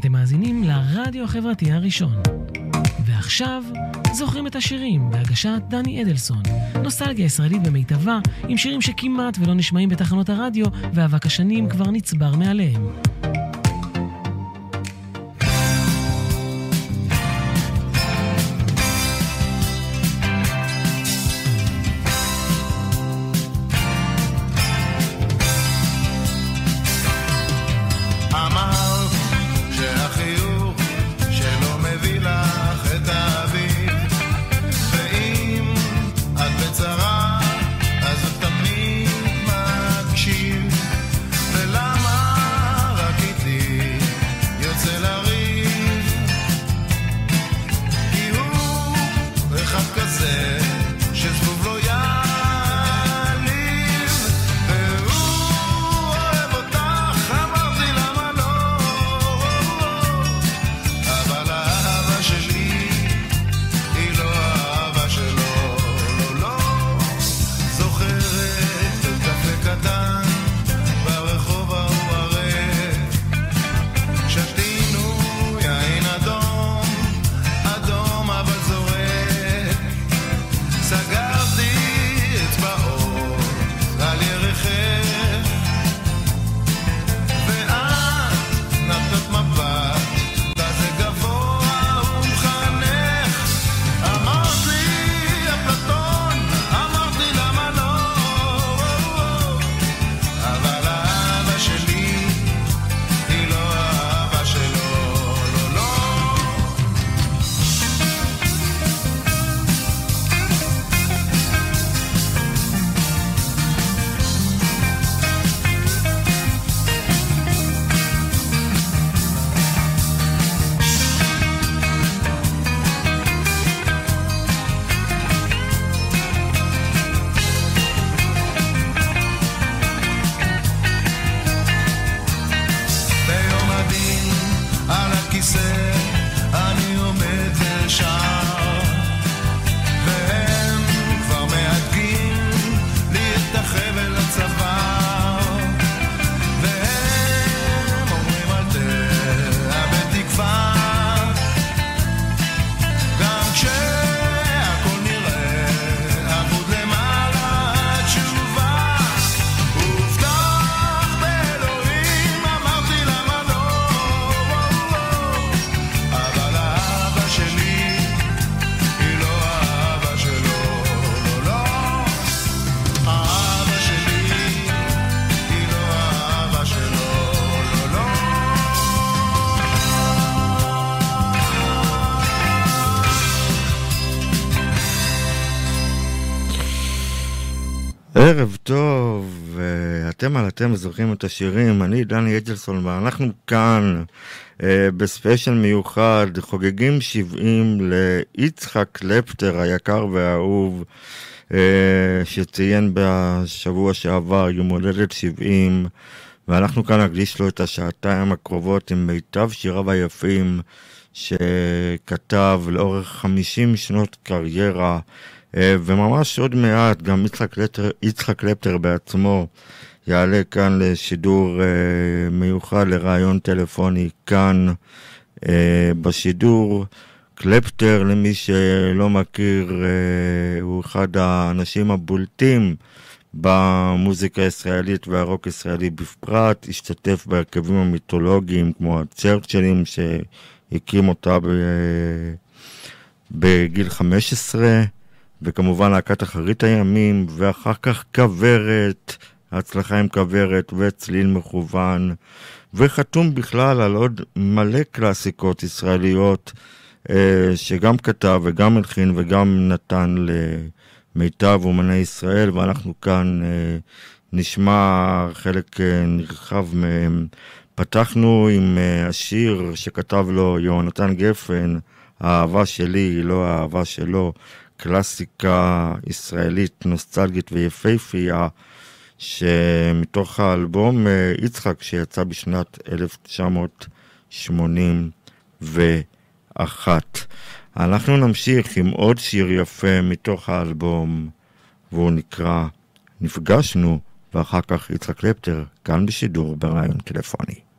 אתם מאזינים לרדיו החברתי הראשון. ועכשיו, זוכרים את השירים בהגשת דני אדלסון. נוסטלגיה ישראלית במיטבה, עם שירים שכמעט ולא נשמעים בתחנות הרדיו, ואבק השנים כבר נצבר מעליהם. אתם על אתם זוכרים את השירים, אני דני אג'לסון ואנחנו כאן אה, בספיישל מיוחד, חוגגים 70 ליצחק קלפטר היקר והאהוב, אה, שציין בשבוע שעבר יום הולדת 70, ואנחנו כאן נקדיש לו את השעתיים הקרובות עם מיטב שיריו היפים שכתב לאורך 50 שנות קריירה. אה, וממש עוד מעט גם יצחק קלפטר, יצחק קלפטר בעצמו יעלה כאן לשידור אה, מיוחד לראיון טלפוני כאן אה, בשידור. קלפטר, למי שלא מכיר, הוא אחד האנשים הבולטים במוזיקה הישראלית והרוק הישראלי בפרט, השתתף בהרכבים המיתולוגיים כמו הצ'רצ'לים שהקים אותה בגיל 15. וכמובן להקת אחרית הימים, ואחר כך כוורת, הצלחה עם כוורת וצליל מכוון, וחתום בכלל על עוד מלא קלאסיקות ישראליות אה, שגם כתב וגם הלחין וגם נתן למיטב אומני ישראל, ואנחנו כאן אה, נשמע חלק אה, נרחב מהם. פתחנו עם השיר שכתב לו יהונתן גפן, האהבה שלי היא לא האהבה שלו. קלאסיקה ישראלית נוסטלגית ויפהפייה, שמתוך האלבום אה, יצחק שיצא בשנת 1981. אנחנו נמשיך עם עוד שיר יפה מתוך האלבום, והוא נקרא נפגשנו, ואחר כך יצחק קלפטר, כאן בשידור ברעיון טלפוני.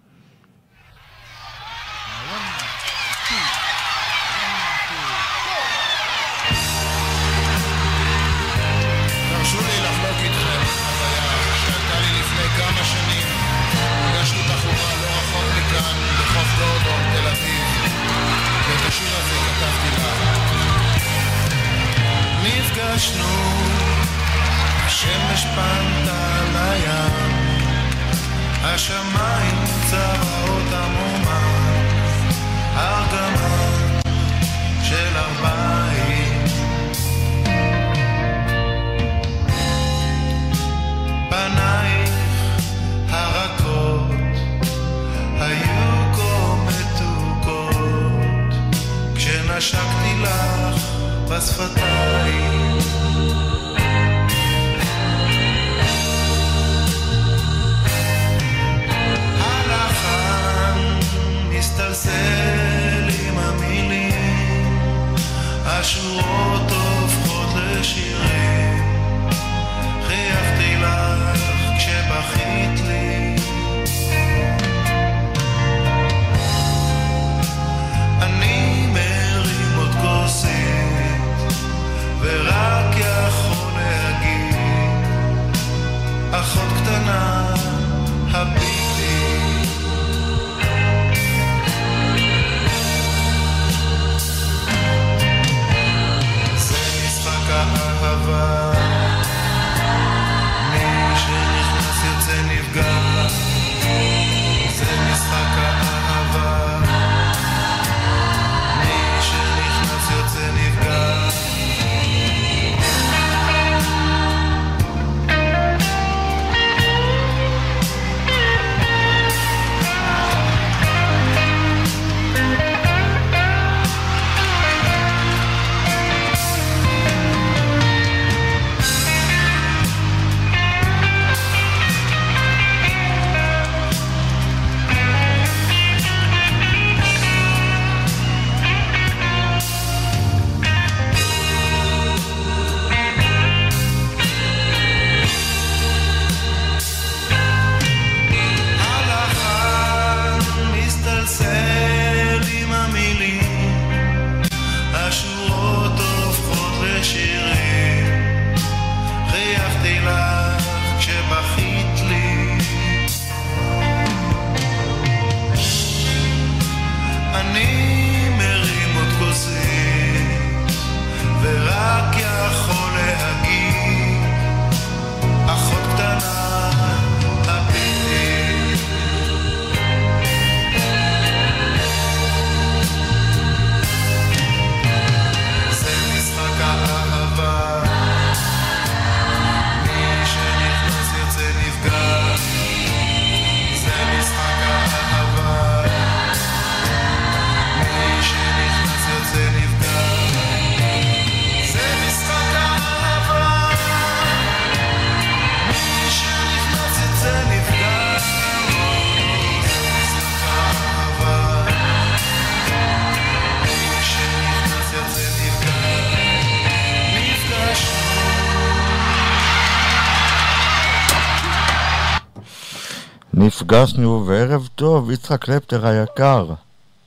נפגשנו, וערב טוב, יצחק קלפטר היקר.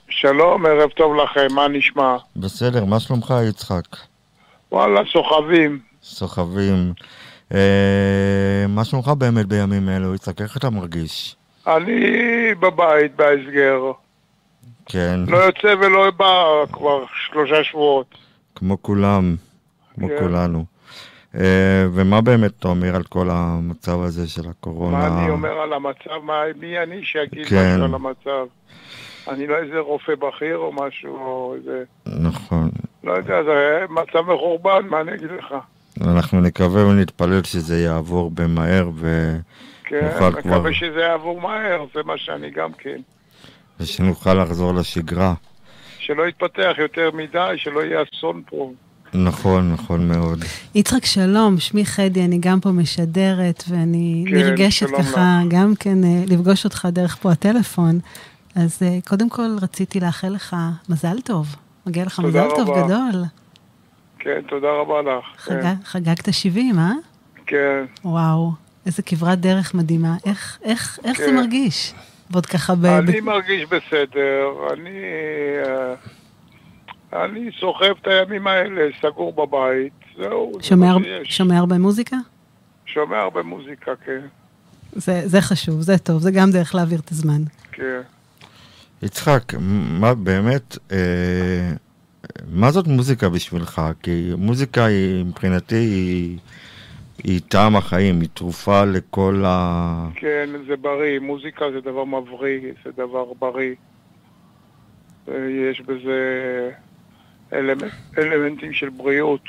שלום, ערב טוב לכם, מה נשמע? בסדר, מה שלומך יצחק? וואלה, סוחבים. סוחבים. אה, מה שלומך באמת בימים אלו, יצחק? איך אתה מרגיש? אני בבית, בהסגר. כן, לא יוצא ולא בא כבר שלושה שבועות. כמו כולם, כמו כן. כולנו. אה, ומה באמת אתה אומר על כל המצב הזה של הקורונה? מה אני אומר על המצב? מה, מי אני שיגיד כן. משהו על המצב? אני לא איזה רופא בכיר או משהו, או איזה... נכון. לא יודע, זה מצב מחורבן, מה אני אגיד לך? אנחנו נקווה ונתפלל שזה יעבור במהר ו... כן, נוכל כבר- שזה יעבור מהר, זה מה שאני גם כן. ושנוכל לחזור לשגרה. שלא יתפתח יותר מדי, שלא יהיה אסון פה. נכון, נכון מאוד. יצחק, שלום, שמי חדי, אני גם פה משדרת, ואני כן, נרגשת ככה גם כן אה, לפגוש אותך דרך פה הטלפון. אז אה, קודם כל רציתי לאחל לך מזל טוב. מגיע לך מזל טוב רבה. גדול. כן, תודה רבה לך. כן, חג... חגגת 70, אה? כן. וואו, איזה כברת דרך מדהימה. איך, איך, איך זה כן. מרגיש? ועוד ככה ב... אני ב... מרגיש בסדר, אני... אני סוחב את הימים האלה, סגור בבית, זהו. זה שומע, הר- שיש. שומע הרבה מוזיקה? שומע הרבה מוזיקה, כן. זה, זה חשוב, זה טוב, זה גם דרך להעביר את הזמן. כן. יצחק, מה באמת, אה, מה זאת מוזיקה בשבילך? כי מוזיקה היא, מבחינתי, היא, היא טעם החיים, היא תרופה לכל ה... כן, זה בריא, מוזיקה זה דבר מבריא, זה דבר בריא. אה, יש בזה אלמנט, אלמנטים של בריאות.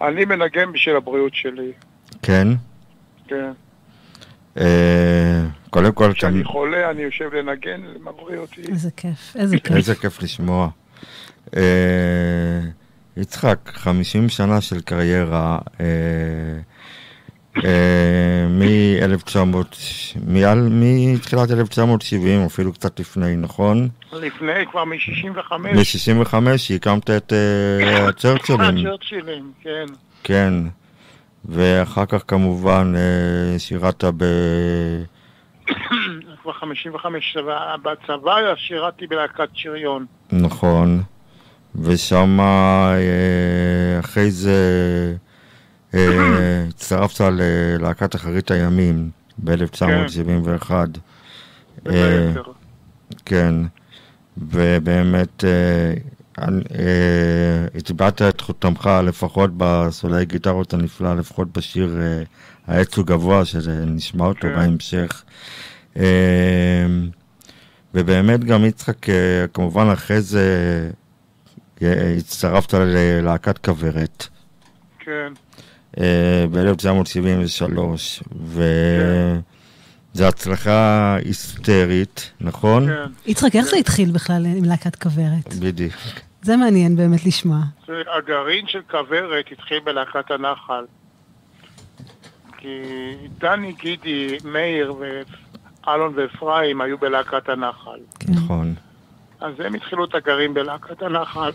אני מנגן בשביל הבריאות שלי, כן? כן. אה, קודם כל, כשאני חולה, אני יושב לנגן, זה מבריא אותי. איזה כיף, איזה כיף. איזה כיף לשמוע. אה, יצחק, 50 שנה של קריירה, אה, אה, מ-1900, מעל, מתחילת 1970, אפילו קצת לפני, נכון? לפני כבר מ-65. מ-65 שהקמת את אה, הצ'רצ'ילים, צ'רצ'ילים, כן. כן. ואחר כך כמובן אה, שירת ב... כבר 55 צבא- בצבא שירתי בלהקת שריון. נכון. ושם אה, אחרי זה אה, הצטרפת ללהקת אחרית הימים ב-1971. בין אה. כן, ובאמת אה, אני- אה, הטבעת את חותמך לפחות בסולי גיטרות הנפלא, לפחות בשיר אה, העץ הוא גבוה, שנשמע אותו כן. בהמשך. אה, ובאמת גם יצחק, אה, כמובן אחרי זה אה, הצטרפת ללהקת כוורת. כן. ב-1973, וזו הצלחה היסטרית, נכון? כן. יצחק, איך זה התחיל בכלל עם להקת כוורת? בדיוק. זה מעניין באמת לשמוע. הגרעין של כוורת התחיל בלהקת הנחל. כי דני, גידי, מאיר ואלון ואפרים היו בלהקת הנחל. כן. נכון. אז הם התחילו את הגרעין בלהקת הנחל.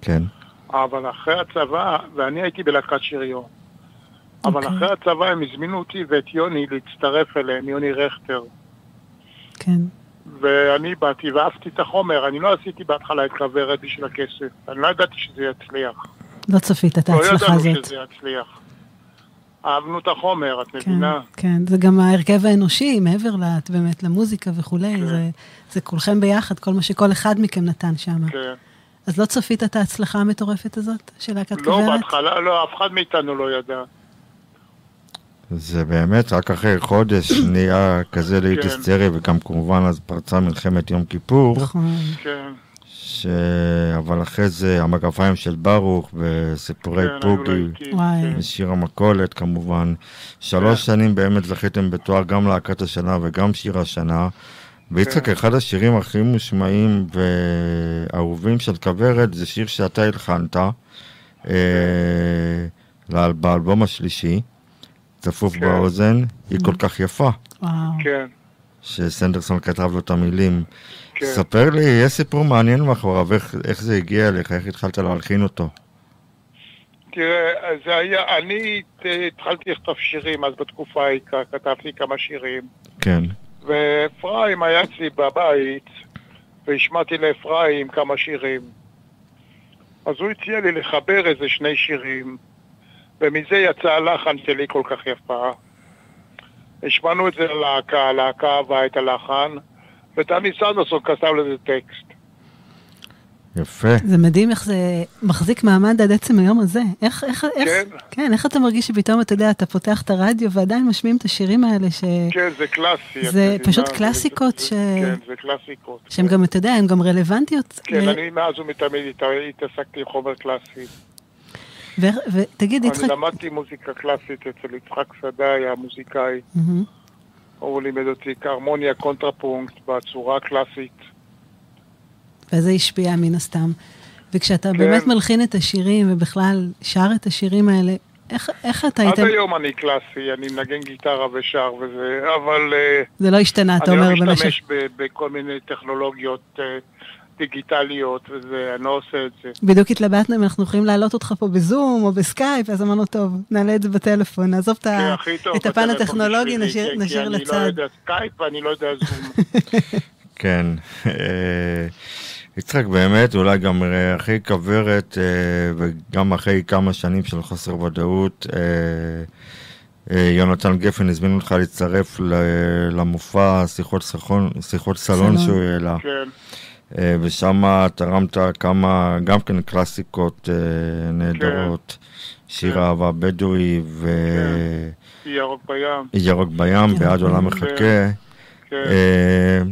כן. אבל אחרי הצבא, ואני הייתי בלהקת שריון. אבל אוקיי. אחרי הצבא הם הזמינו אותי ואת יוני להצטרף אליהם, יוני רכטר. כן. ואני באתי ואהבתי את החומר, אני לא עשיתי בהתחלה את כוורת בשביל הכסף. אני לא ידעתי שזה יצליח. לא צפית את לא ההצלחה ידענו הזאת. שזה יצליח. אהבנו את החומר, את כן, מבינה? כן, זה גם ההרכב האנושי, מעבר לת- באמת למוזיקה וכולי, כן. זה, זה כולכם ביחד, כל מה שכל אחד מכם נתן שם. כן. אז לא צפית את ההצלחה המטורפת הזאת של להקת לא, כוורת? בהתחלה, לא, אף אחד מאיתנו לא ידע. זה באמת, רק אחרי חודש נהיה כזה להיט כן. היסטרי, וגם כמובן אז פרצה מלחמת יום כיפור, נכון. כן, ש... אבל אחרי זה המגפיים של ברוך וסיפורי כן, פוגי. וואי. כן. ושיר המכולת כמובן. שלוש שנים באמת זכיתם בתואר גם להקת השנה וגם שיר השנה. ויצחק, כן. אחד השירים הכי מושמעים ואהובים של כוורת זה שיר שאתה הלחנת אה, לאל- באלבום השלישי, צפוף כן. באוזן, היא כל כך יפה, וואו. כן, שסנדרסון כתב לו את המילים. כן. ספר לי, יש סיפור מעניין מאחוריו, איך, איך זה הגיע אליך, איך התחלת להלחין אותו. תראה, זה היה, אני ת- התחלתי לכתוב שירים אז בתקופה ההיא, כתבתי כמה שירים. כן, ואפרים היה אצלי בבית, והשמעתי לאפרים כמה שירים. אז הוא הציע לי לחבר איזה שני שירים, ומזה יצא הלחן שלי כל כך יפה. השמענו את זה ללהקה, הלהקה אהבה את הלחן, ודני סנדרסון כתב לזה טקסט. יפה. זה מדהים איך זה מחזיק מעמד עד עצם היום הזה. איך, איך, איך, כן. כן, איך אתה מרגיש שפתאום, אתה יודע, אתה פותח את הרדיו ועדיין משמיעים את השירים האלה, ש... כן, זה קלאסי. זה? פשוט זה- קלאסיקות זה- ש- כן, זה קלאסיקות. שהן גם, אתה יודע, הן גם רלוונטיות. כן, ל- אני מאז ומתמיד הת- התעסקתי עם חומר קלאסי. ו- ותגיד, יצחק... אני למדתי מוזיקה קלאסית אצל יצחק סדאי, המוזיקאי. מהמם. הוא לימד אותי הרמוניה קונטרפונקט בצורה הקלאסית. וזה השפיע מן הסתם. וכשאתה כן. באמת מלחין את השירים ובכלל שר את השירים האלה, איך, איך אתה היית... עד היום אני קלאסי, אני מנגן גיטרה ושר וזה, אבל אה, זה לא השתנה, אתה אני אומר, לא במשך... משתמש ב- בכל מיני טכנולוגיות אה, דיגיטליות וזה, אני לא עושה את זה. בדיוק התלבטנו אם אנחנו יכולים להעלות אותך פה בזום או בסקייפ, אז אמרנו, טוב, נעלה את זה בטלפון, נעזוב את, כן, ה... טוב את הפן הטכנולוגי, נשאיר, כי- נשאיר כי אני לא לצד. יודע סקייפ ואני לא יודע זום. כן. יצחק, באמת, אולי גם אה, אחרי כוורת אה, וגם אחרי כמה שנים של חוסר ודאות, אה, אה, יונתן גפן הזמין אותך להצטרף ל- למופע שיחות, סחון, שיחות סלון סלון. שהוא העלה. כן, אה, ושם תרמת כמה, גם כן קלאסיקות אה, נהדרות. שיר כן. אהבה בדואי ירוק בים, וירוק בים, כן. בעד עולם מחכה. כן, אה,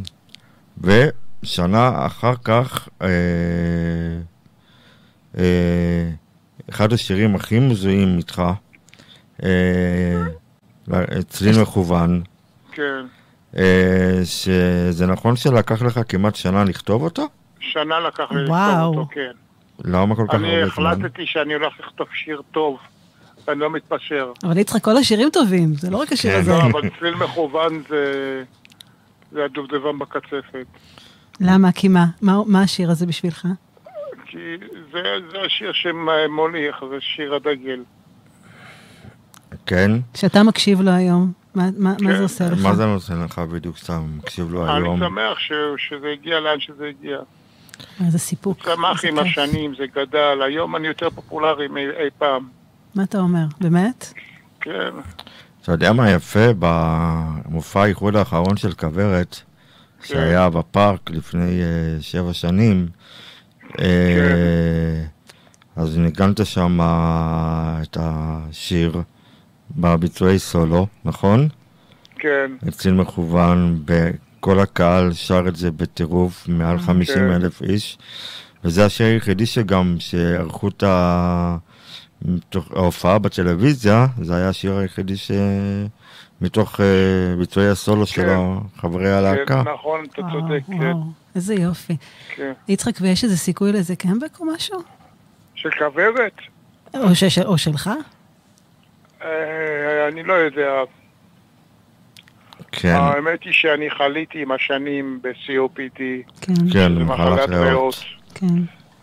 ושנה אחר כך, אה, אה, אחד השירים הכי מזוהים איתך, אה, אצלי מכוון, כן. אה, שזה נכון שלקח לך כמעט שנה לכתוב אותו? שנה לקח לי לכתוב. אותו, כן. למה כל כך אני הרבה זמן? החלטתי שאני הולך לכתוב שיר טוב, ואני לא מתפשר. אבל יצחק, כל השירים טובים, זה לא רק השיר כן. הזה. לא, אבל צליל מכוון זה... זה הדובדבן בקצפת. למה? כי מה? מה- מה השיר הזה בשבילך? כי זה, זה השיר שמוליך, זה שיר הדגל. כן? שאתה מקשיב לו היום, מה- מה מה כן. זה עושה לך? מה זה נותן לך בדיוק סתם? מקשיב לו אני היום. שמח ש, שזה הגיע לאן שזה הגיע. איזה סיפוק. צמח איזה עם. השנים, זה גדל. היום אני יותר פופולרי מאי אי פעם. מה אתה אומר? באמת? כן. אתה יודע מה יפה במופע האיחוד האחרון של כוורת, שהיה בפארק לפני אה, שבע שנים, אה, אז ניגנת שם את השיר בביצועי סולו, נכון? כן, אציל מכוון, כל הקהל שר את זה בטירוף, מעל 50 אלף איש, וזה השיר היחידי שגם, שערכו את ההופעה בטלוויזיה, זה היה השיר היחידי ש... מתוך אה, ביצועי הסולו של כן. חברי הלהקה. כן, נכון, אתה צודק, כן, איזה יופי. כן. יצחק, ויש איזה סיכוי לאיזה קמבק או משהו? של כוורת? או ש- או שלך? אה, אני לא יודע. כן, האמת היא שאני חליתי עם השנים ב-COPD, כן, כן, זה מחלת ריאות. כן.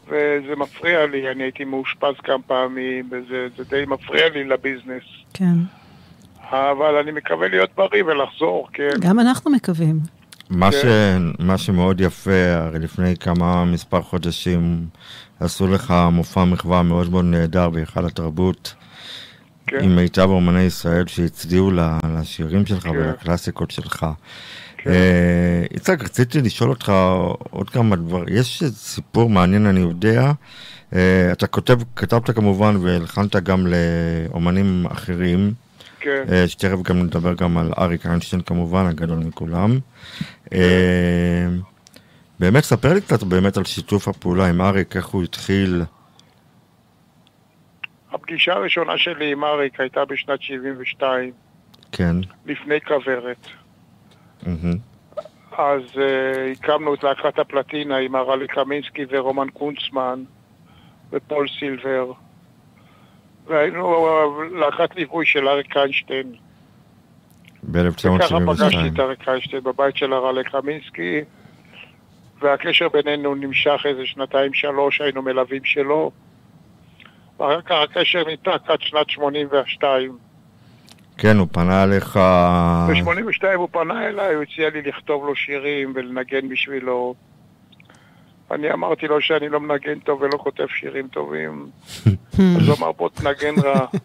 וזה מפריע לי, אני הייתי מאושפז כמה פעמים, וזה זה די מפריע לי לביזנס. כן. אבל אני מקווה להיות בריא ולחזור, כן. גם אנחנו מקווים. מה, כן. ש... מה שמאוד יפה, הרי לפני כמה מספר חודשים עשו לך מופע מחווה מאוד מאוד נהדר בהיכל התרבות, כן. עם מיטב אומני ישראל שהצדיעו לשירים שלך כן. ולקלאסיקות שלך. כן. אה, יצחק, רציתי לשאול אותך עוד כמה דברים. יש סיפור מעניין, אני יודע. אה, אתה כותב, כתבת כמובן והלחנת גם לאומנים אחרים, כן. אה, שתכף גם נדבר גם על אריק איינשטיין כמובן, הגדול מכולם. אה, באמת, ספר לי קצת באמת על שיתוף הפעולה עם אריק, איך הוא התחיל. הפגישה הראשונה שלי עם אריק הייתה בשנת 72, כן. לפני כוורת. אז uh, הקמנו את להקת הפלטינה עם הרלי קמינסקי ורומן קונצמן ופול סילבר. והיינו uh, להקת ליווי של אריק איינשטיין. וככה פגשתי ב-1972. את אריק איינשטיין בבית של הרלי קמינסקי, והקשר בינינו נמשך איזה שנתיים שלוש, היינו מלווים שלו. ואחר כך הקשר ניתק עד שנת 82. כן, הוא פנה אליך... ב-82 הוא פנה אליי, הוא הציע לי לכתוב לו שירים ולנגן בשבילו. אני אמרתי לו שאני לא מנגן טוב ולא כותב שירים טובים. אז הוא אמר בוא תנגן רע.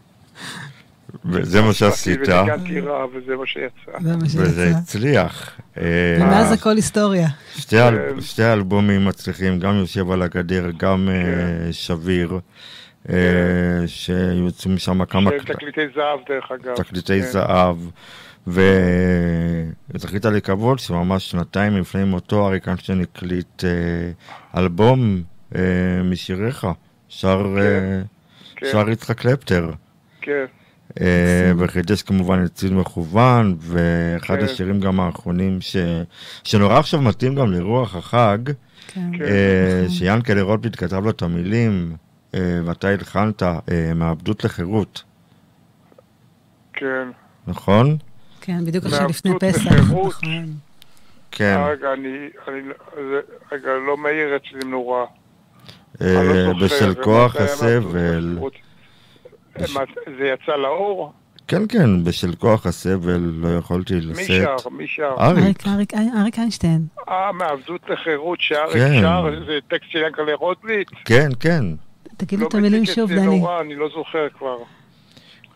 וזה מה שעשית, וניגנתי רע וזה מה שיצא. וזה. הצליח. אה, ומאז הכל היסטוריה. שתי. כן. אלבומים מצליחים, גם יושב על הגדר, גם אה, שביר, אה, שיוצאים משם כמה תקליטי זהב דרך אגב. תקליטי כן. זהב, וזכית לקוות שממש שנתיים לפני מותו אריק איינשטיין הקליט אה, אלבום אה, משיריך, שר, אה, כן. שר יצחק קלפטר. כן, וחידש כמובן את ציל מכוון, ואחד כן. השירים גם האחרונים ש... שנורא עכשיו מתאים גם לרוח החג, כן. כן. שיאנקל'ה רוטבליט כתב לו את המילים, ואתה הלחנת, אה, מעבדות לחירות, כן. נכון? כן, בדיוק עכשיו לפני פסח. נכון. כן. רגע, אני, אני, זה- רגע, לא מאיר אצלי נורה. אה, לא בשל כוח זה הסבל. זה יצא לאור? כן, כן, בשל כוח הסבל לא יכולתי מי לשאת. שר? מי שר? אריק, אריק, איינשטיין. אה, מעבדות לחירות שאריק כן. שר, זה טקסט של ינקלה רוטבליט? כן, כן, תגידו לא את המילים מציק שוב, אצלי דני. נורא, אני לא זוכר כבר.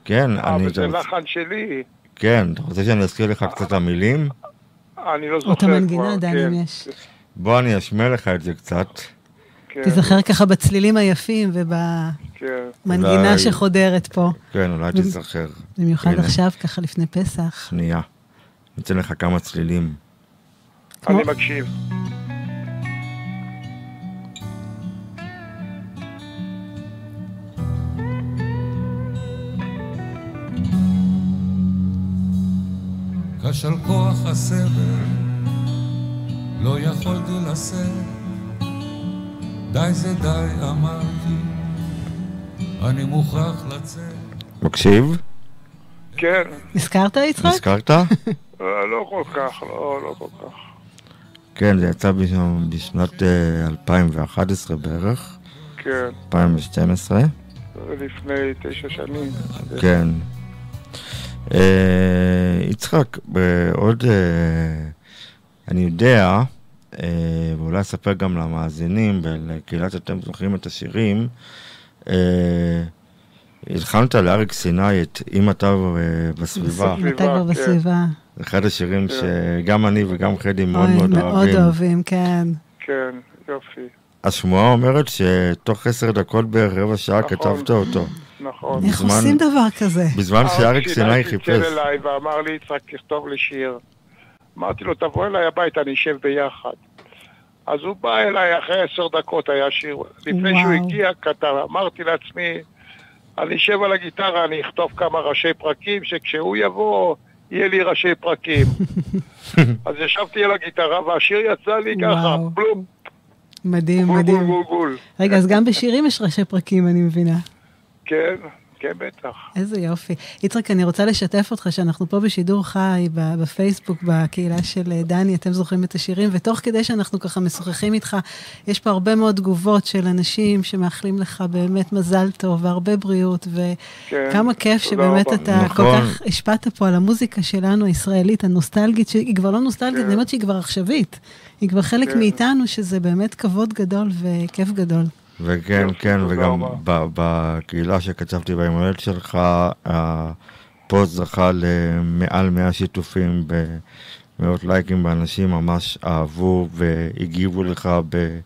כן, אה, אני... וזה לחן שלי. כן, אתה רוצה שאני אזכיר לך קצת את המילים? אני לא זוכר או את כבר. המנגינה, דני, כן, אם יש. בוא אני אשמיע לך את זה קצת. כן, תיזכר ככה בצלילים היפים כן. ובמנגינה אולי- שחודרת פה. כן, אולי תיזכר. במיוחד. עכשיו, ככה לפני פסח. שנייה. ניתן לך כמה צלילים. אני מקשיב. כשל כוח הסבל, לא יכולתי לשאת, די זה די, אמרתי, אני מוכרח לצאת. מקשיב? כן, נזכרת, יצחק? נזכרת? אה, לא כל כך, לא, לא כל כך. כן, זה יצא בשנת אה, 2011 בערך, כן, 2012. זה לפני תשע שנים. כן. אה, יצחק, עוד... אה, אני יודע, אה, ואולי אספר גם למאזינים ולקהילת אתם זוכרים את השירים, אה, הלחנת לאריק סיני את "אם אתה בסביבה". אם אתה כבר כן. בסביבה. זה אחד השירים כן. שגם אני וגם חדי מאוד מאוד מאוד אוהבים. אוהבים, כן. כן, יופי, השמועה אומרת שתוך עשר דקות בערך רבע שעה נכון. כתבת אותו. נכון. איך בזמן- עושים דבר כזה? בזמן שאריק אריק סיני חיפש. אליי ואמר לי, יצחק, תכתוב לי שיר. אמרתי לו, תבוא אליי הביתה, נשב ביחד. אז הוא בא אליי, אחרי עשר דקות היה שיר. לפני וואו. שהוא הגיע, כתב, אמרתי לעצמי, אני אשב על הגיטרה, אני אכתוב כמה ראשי פרקים, שכשהוא יבוא, יהיה לי ראשי פרקים. אז ישבתי על הגיטרה, והשיר יצא לי ככה. בלום, מדהים, גול גול מדהים. גול גול. רגע, אז גם בשירים יש ראשי פרקים, אני מבינה. כן, כן, בטח. איזה יופי. יצחק, אני רוצה לשתף אותך שאנחנו פה בשידור חי, בפייסבוק, בקהילה של אה, דני, אתם זוכרים את השירים, ותוך כדי שאנחנו ככה משוחחים איתך, יש פה הרבה מאוד תגובות של אנשים שמאחלים לך באמת מזל טוב והרבה בריאות, כן. וכמה כיף תודה שבאמת רבה. אתה כל נכון. כך השפעת פה על המוזיקה שלנו, הישראלית, הנוסטלגית, שהיא כבר לא נוסטלגית, כן. אני אומרת שהיא כבר עכשווית. היא כבר חלק כן. מאיתנו, שזה באמת כבוד גדול וכיף גדול. וכן, כן, וגם בקהילה שכתבתי ביום הולדת שלך, הפוסט זכה למעל 100 שיתופים במאות לייקים, ואנשים ממש אהבו והגיבו לך ב-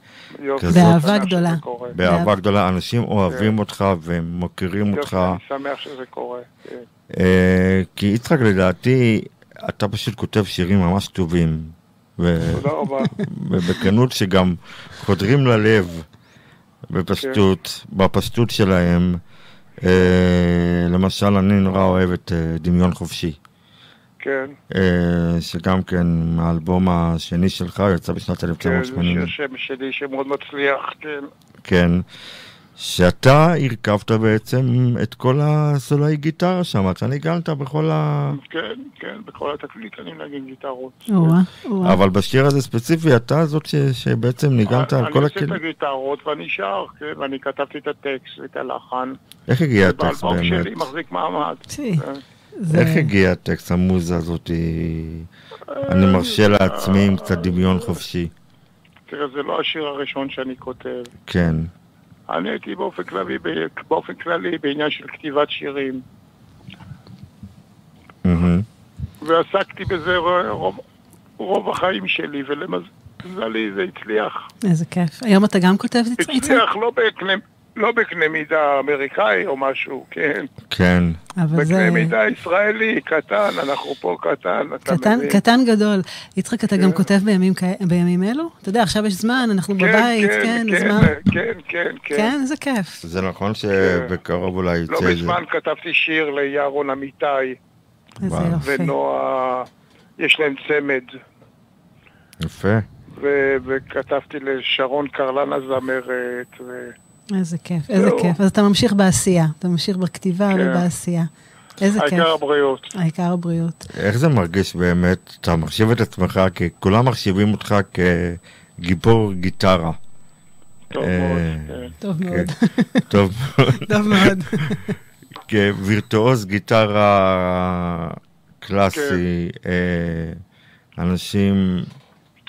יופי, כזאת- באהבה גדולה. באהבה גדולה. אנשים אוהבים כן. אותך ומוקירים אותך. אני שמח שזה קורה. כן. אה, כי יצחק, לדעתי, אתה פשוט כותב שירים ממש טובים. תודה רבה. ובכנות שגם חודרים ללב בפשטות, בפשטות שלהם. אה, למשל, אני נורא אוהב את אה, דמיון חופשי, כן, אה, שגם כן מהאלבום השני שלך יצא בשנת כן, זה 1980. שם שלי שמאוד מצליח, כן. כן. שאתה הרכבת בעצם את כל הסולאי גיטרה שם, אתה ניגנת בכל ה... כן, כן, בכל התקליט אני מנגן גיטרות. אבל בשיר הזה ספציפי, אתה זאת ש... שבעצם ניגנת על כל אני עושה את הכלים. הגיטרות ואני שר, כן, ואני כתבתי את הטקסט ואת הלחן. איך הגיע הטקסט ובאלבום באמת? שלי מחזיק מעמד. כן. זה- איך הגיע הטקסט, המוזה הזאת? אני מרשה לעצמי עם קצת דמיון חופשי. תראה, זה לא השיר הראשון שאני כותב. כן. אני הייתי באופן כללי, באופן כללי בעניין של כתיבת שירים, מהמם. ועסקתי בזה רוב, רוב החיים שלי, ולמזלי זה הצליח. איזה כיף. היום אתה גם כותב את יצחק? הצליח לא בקנה, לא בקנה מידה אמריקאי או משהו, כן. כן. אבל זה... בקנה מידה ישראלי, קטן, אנחנו פה קטן, אתה קטן, מבין? קטן גדול. יצחק, אתה גם כן. כותב בימים, בימים אלו? אתה יודע, עכשיו יש זמן, אנחנו כן, בבית, כן, כן, כן, זמן. כן, כן, כן. כן, איזה כיף. זה נכון שבקרוב אולי לא יצא איזה... מזמן כתבתי שיר לירון אמיתי איזה. יופי. ונועה, יש להם צמד. יפה. ו- וכתבתי לשרון קרלן הזמרת, ו... איזה כיף, איזה זהו. כיף. אז אתה ממשיך בעשייה, אתה ממשיך בכתיבה כן. ובעשייה. איזה כיף. העיקר הבריאות. העיקר הבריאות. איך זה מרגיש באמת? אתה מחשיב את עצמך, כי כולם מחשיבים אותך כגיבור גיטרה. טוב אה, מאוד, כן. טוב כן. מאוד. טוב, טוב מאוד. כווירטואוז גיטרה קלאסי, כן. אה, אנשים,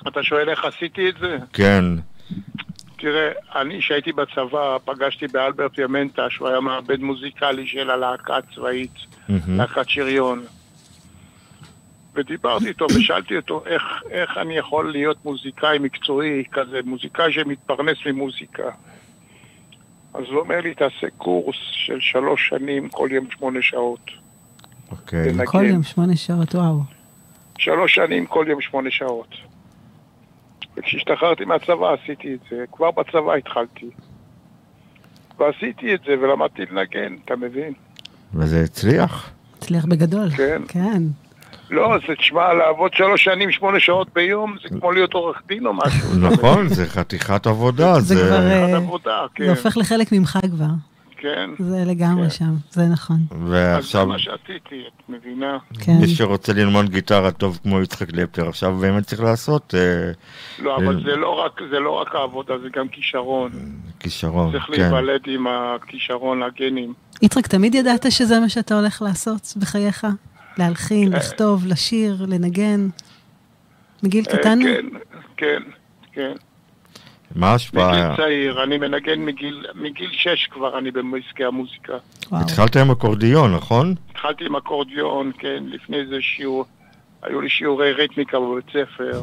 אתה שואל איך עשיתי את זה? כן, תראה, אני שהייתי בצבא פגשתי באלברט ימנטה, שהוא היה מעבד מוזיקלי של הלהקה הצבאית, להקת שריון. ודיברתי איתו ושאלתי אותו איך, איך אני יכול להיות מוזיקאי מקצועי כזה, מוזיקאי שמתפרנס ממוזיקה. אז הוא אומר לי, תעשה קורס של שלוש שנים, כל יום שמונה שעות. אוקיי, תנגן. כל יום שמונה שעות, וואו. שלוש שנים, כל יום שמונה שעות. וכשהשתחררתי מהצבא עשיתי את זה, כבר בצבא התחלתי. ועשיתי את זה ולמדתי לנגן, אתה מבין? וזה הצליח. הצליח בגדול. כן. כן. לא, זה תשמע, לעבוד שלוש שנים, שמונה שעות ביום, זה כמו להיות עורך דין או משהו. נכון, זה חתיכת עבודה. זה כבר... אה, כן. זה הופך לחלק ממך כבר. כן. זה לגמרי כן. שם, זה נכון. אז זה ועכשיו, מה שעשיתי, את מבינה? כן. מי שרוצה ללמוד גיטרה טוב כמו יצחק לפטר, עכשיו באמת צריך לעשות אה, לא, אבל זה לא רק, זה לא רק העבודה, זה גם כישרון. כישרון. צריך כן. להיוולד עם הכישרון, הגנים. יצחק, תמיד ידעת שזה מה שאתה הולך לעשות בחייך? להלחין, אה. לכתוב, לשיר, לנגן? מגיל אה, קטן? כן, כן, כן. מה ההשפעה? מגיל צעיר, אני מנגן מגיל, מגיל שש כבר אני בעסקי המוזיקה. וואו. התחלת עם אקורדיון, נכון? התחלתי עם אקורדיון, כן, לפני זה שיעור, היו לי שיעורי ריתמיקה בבית ספר.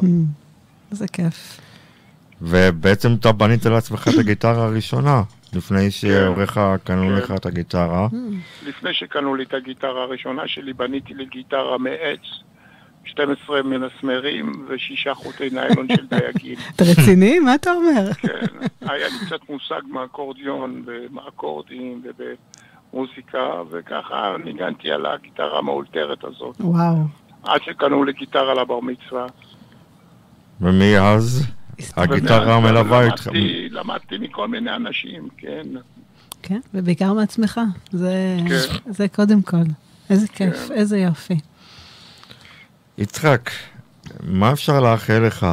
איזה כיף. ובעצם אתה בנית לעצמך את הגיטרה הראשונה, לפני שהוריך קנו כן. לך את הגיטרה. לפני שקנו לי את הגיטרה הראשונה שלי, בניתי לי גיטרה מעץ, 12 מנסמרים ושישה חוטי ניילון של דייגים. אתה רציני? מה אתה אומר? כן, היה לי קצת מושג מאקורדיון ומאקורדים ובמוזיקה, וככה ניגנתי על הגיטרה המאולתרת הזאת, וואו. עד שקנו לי גיטרה לבר מצווה. ומאז הגיטרה ומאז מלווה איתך. למדתי- למדתי מכל מיני אנשים, כן. כן, ובעיקר מעצמך. זה, כן. זה קודם כל. איזה כיף, איזה יופי. יצחק, מה אפשר לאחל לך?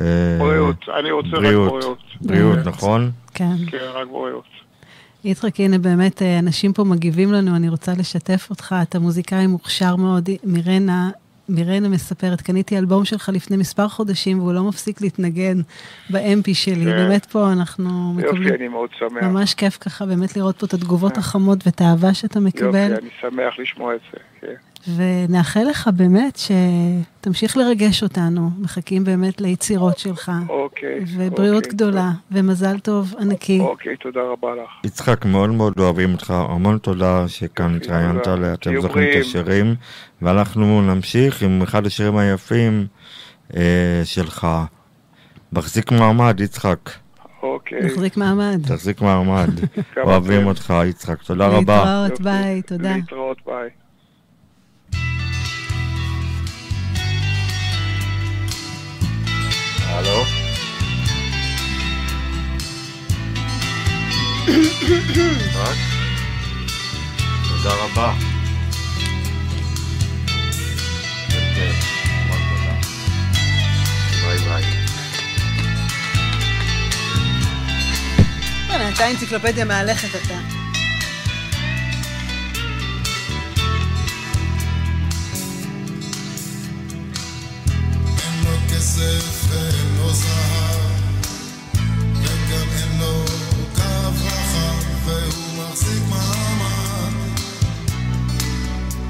אה, בריאות, אני רוצה רק בריאות. בריאות. בריאות, בריאות. נכון? כן. כן, רק בריאות. יצחק, הנה באמת, אה, אנשים פה מגיבים לנו, אני רוצה לשתף אותך. אתה מוזיקאי מוכשר מאוד, מירנה. מירנה מספרת, קניתי אלבום שלך לפני מספר חודשים והוא לא מפסיק להתנגן ב-MP שלי. כן. באמת פה אנחנו מקבלים... יופי, אני מאוד שמח. ממש כיף ככה באמת לראות פה את התגובות החמות ואת האהבה שאתה מקבל. יופי, אני שמח לשמוע את זה, כן. ונאחל לך באמת שתמשיך לרגש אותנו, מחכים באמת ליצירות שלך. אוקיי. ובריאות אוקיי, גדולה, ומזל טוב ענקי. אוקיי, תודה רבה לך. יצחק, מאוד מאוד אוהבים אותך, המון תודה שכאן התראיינת תהיו זוכרים את. השירים, ואנחנו נמשיך עם אחד השירים היפים אה, שלך. מחזיק מעמד, יצחק. אוקיי. נחזיק מעמד. תחזיק מעמד. אוהבים אתם. אותך, יצחק. תודה רבה. להתראות. ביי, תודה. להתראות, ביי. הלו? יצחק? תודה רבה. אתה אנציקלופדיה מהלכת אתה. אין לו כסף ואין לו זהב, וגם אין לו קו רחב, והוא מחזיק מעמד.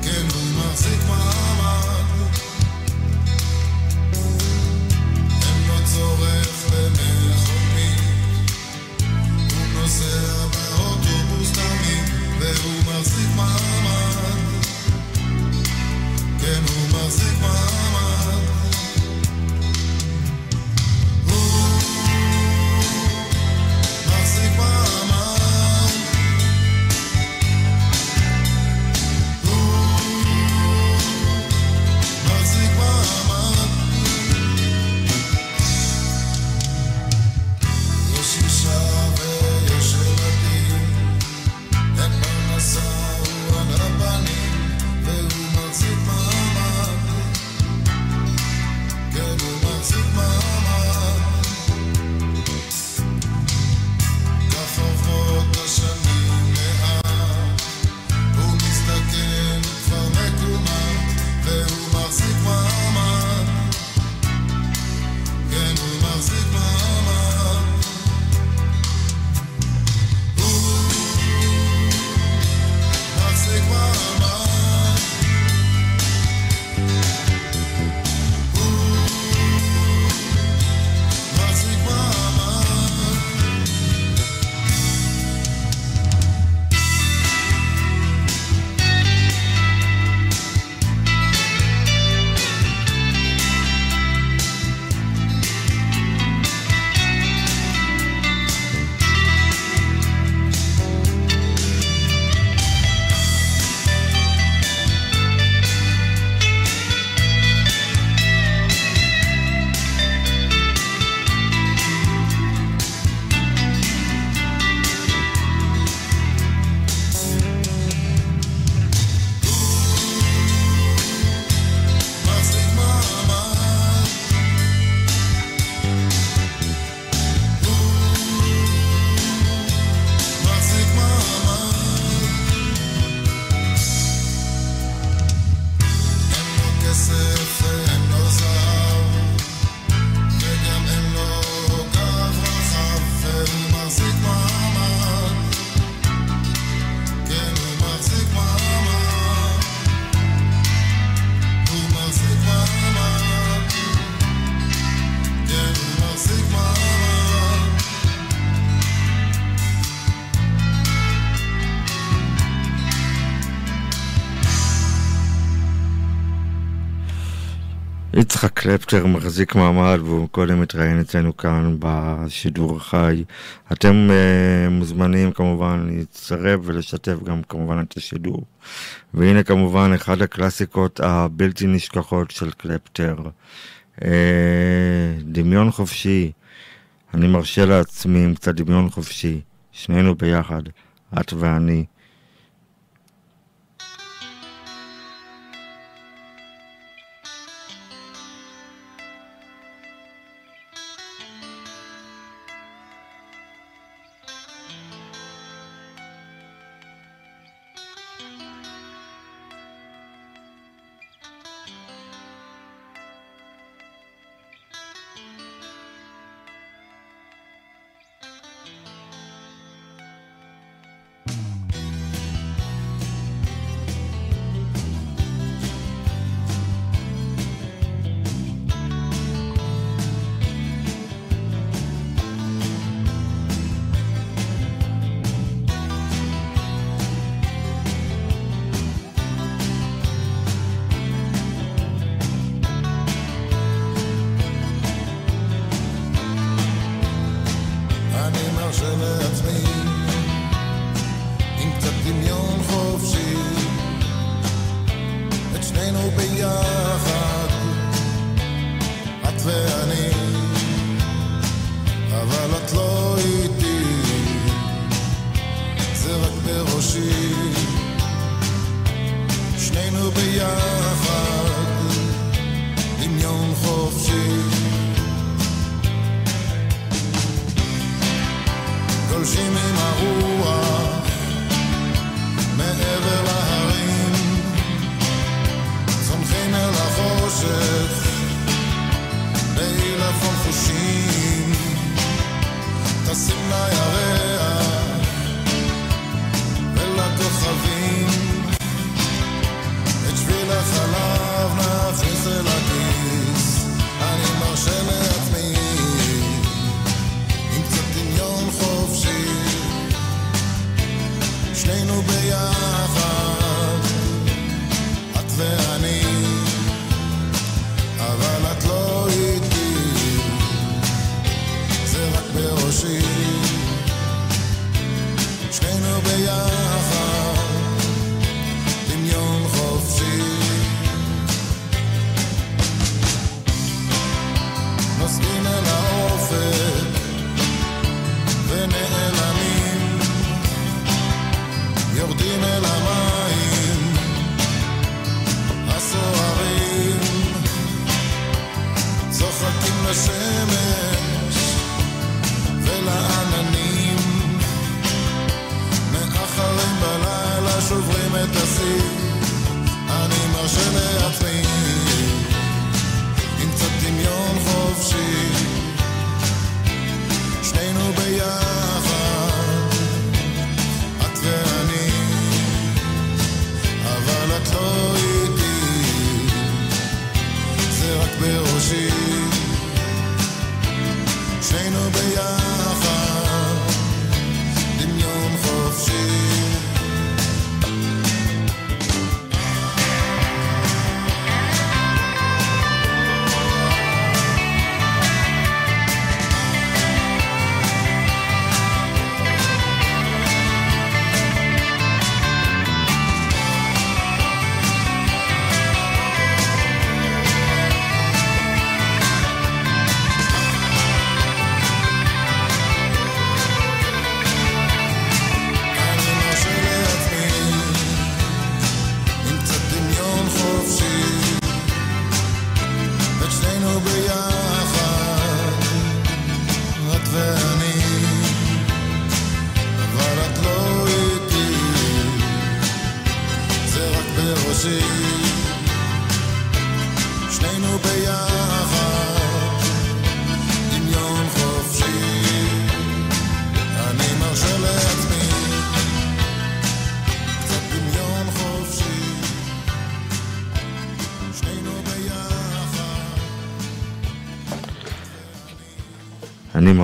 כן, הוא מחזיק מעמד. אין לו צורך במכונית, הוא נוסע קלפטר מחזיק מעמד והוא קודם התראיין אצלנו כאן בשידור החי. אתם uh, מוזמנים כמובן להצטרף ולשתף גם כמובן את השידור. והנה כמובן אחד הקלאסיקות הבלתי נשכחות של קלפטר. Uh, דמיון חופשי. אני מרשה לעצמי עם קצת דמיון חופשי. שנינו ביחד, את ואני.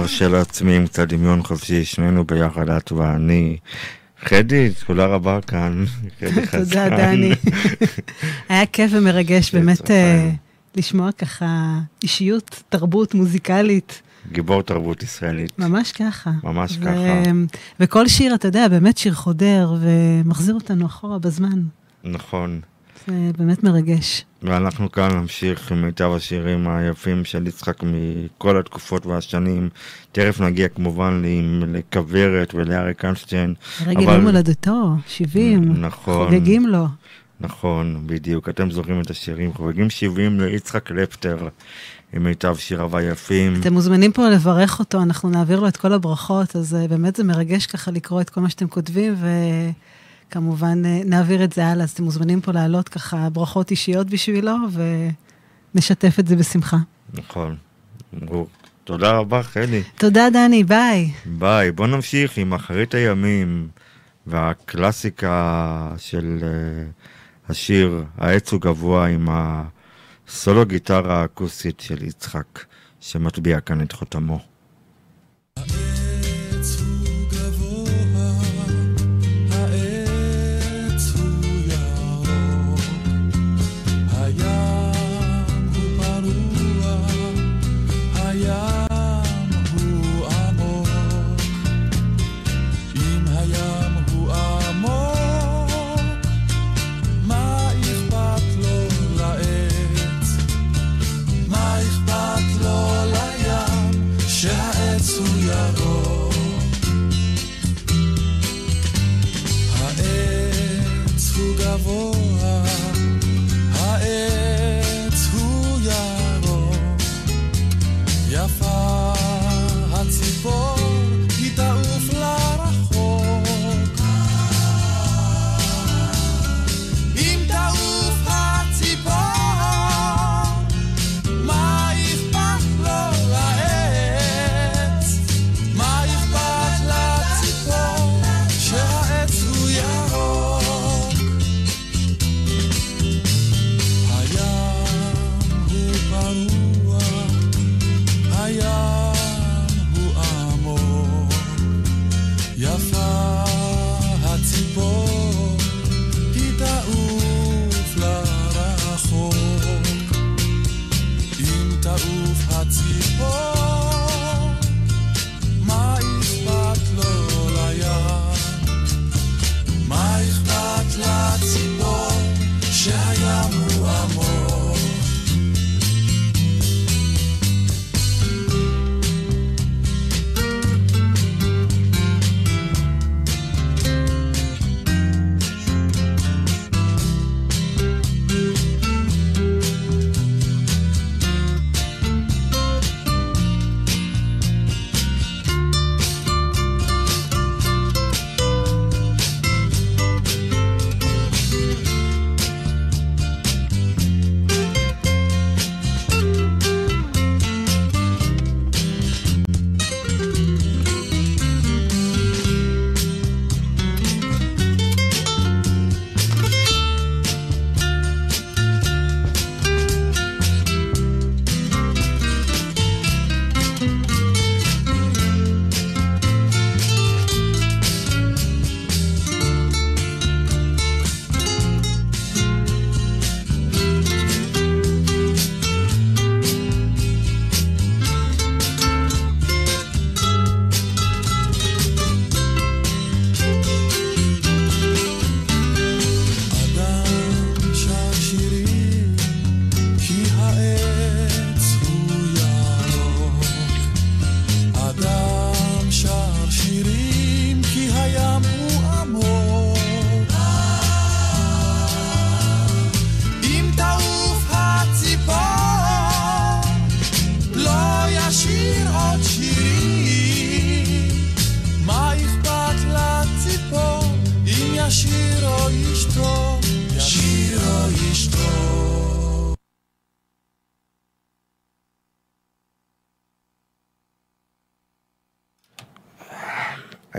מרשה לעצמי עם קצת דמיון חופשי, שנינו ביחד, את ואני. חדי, תודה רבה כאן. תודה, דני. היה כיף ומרגש באמת אה, לשמוע ככה אישיות, תרבות מוזיקלית. גיבור תרבות ישראלית. ממש ככה. ממש ו... ככה. וכל שיר, אתה יודע, באמת שיר חודר ומחזיר אותנו אחורה בזמן. נכון. זה באמת מרגש. ואנחנו כאן נמשיך עם מיטב השירים היפים של יצחק מכל התקופות והשנים. תכף נגיע כמובן לכוורת ולאריק איינשטיין. לרגל אבל- יום הולדתו, 70. נכון. חוגגים לו. נכון, בדיוק. אתם זוכרים את השירים. חוגגים 70 ליצחק קלפטר עם מיטב שיריו היפים. אתם מוזמנים פה לברך אותו, אנחנו נעביר לו את כל הברכות, אז אה, באמת זה מרגש ככה לקרוא את כל מה שאתם כותבים, וכמובן אה, נעביר את זה הלאה, אז אתם מוזמנים פה להעלות ככה ברכות אישיות בשבילו, ונשתף את זה בשמחה. נכון. תודה רבה, חלי. תודה, דני, ביי. ביי. בוא נמשיך עם אחרית הימים והקלאסיקה של uh, השיר "העץ הוא גבוה" עם הסולו גיטרה האקוסטית של יצחק, שמטביע כאן את חותמו.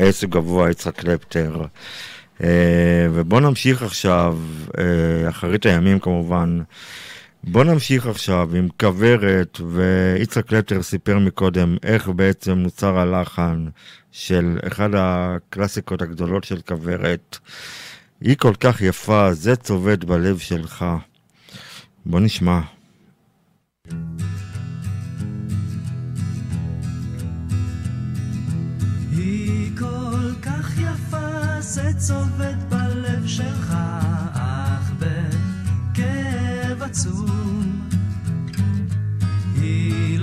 הוא גבוה, יצחק קלפטר. אה, ובואו נמשיך עכשיו, אה, אחרית הימים כמובן, בואו נמשיך עכשיו עם כוורת, ויצחק קלפטר סיפר מקודם איך בעצם נוצר הלחן של אחד הקלאסיקות הגדולות של כוורת. היא כל כך יפה, זה צובט בלב שלך. בוא נשמע.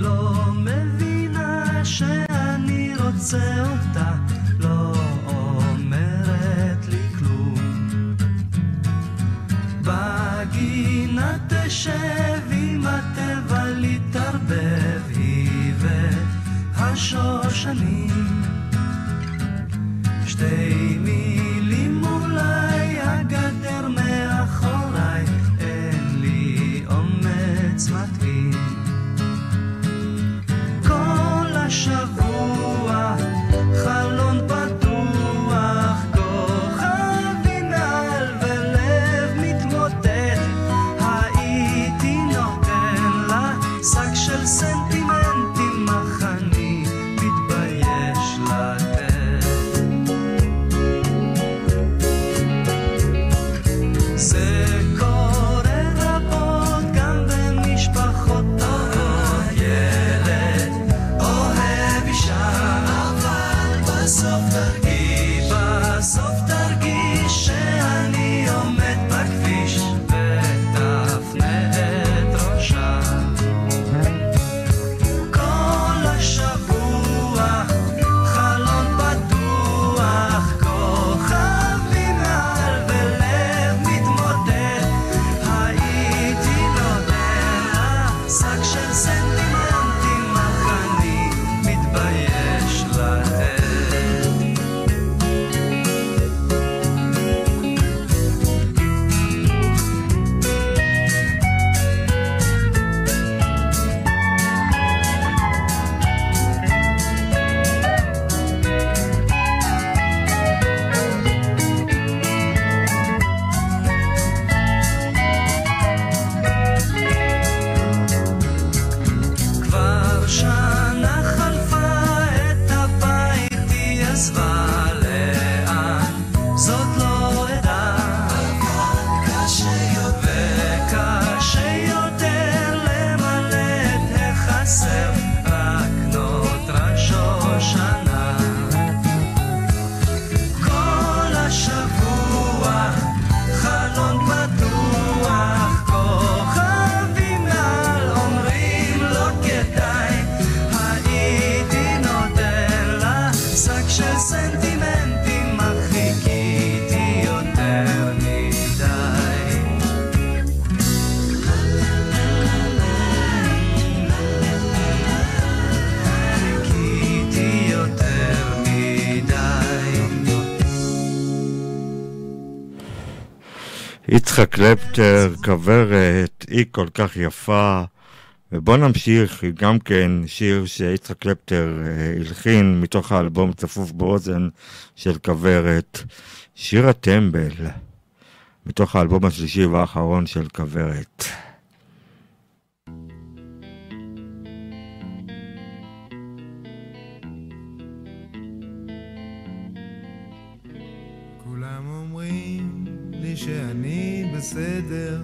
לא מבינה שאני רוצה אותה, לא אומרת לי כלום. בגינה תשב עם הטבע להתערבב, היא והשושנים. שתי מילים השבוע יצחק קלפטר, כוורת, היא כל כך יפה. ובוא נמשיך, גם כן שיר שיצחק קלפטר אה, הלחין מתוך האלבום צפוף באוזן של כוורת, שיר הטמבל, מתוך האלבום השלישי והאחרון של כוורת. בסדר,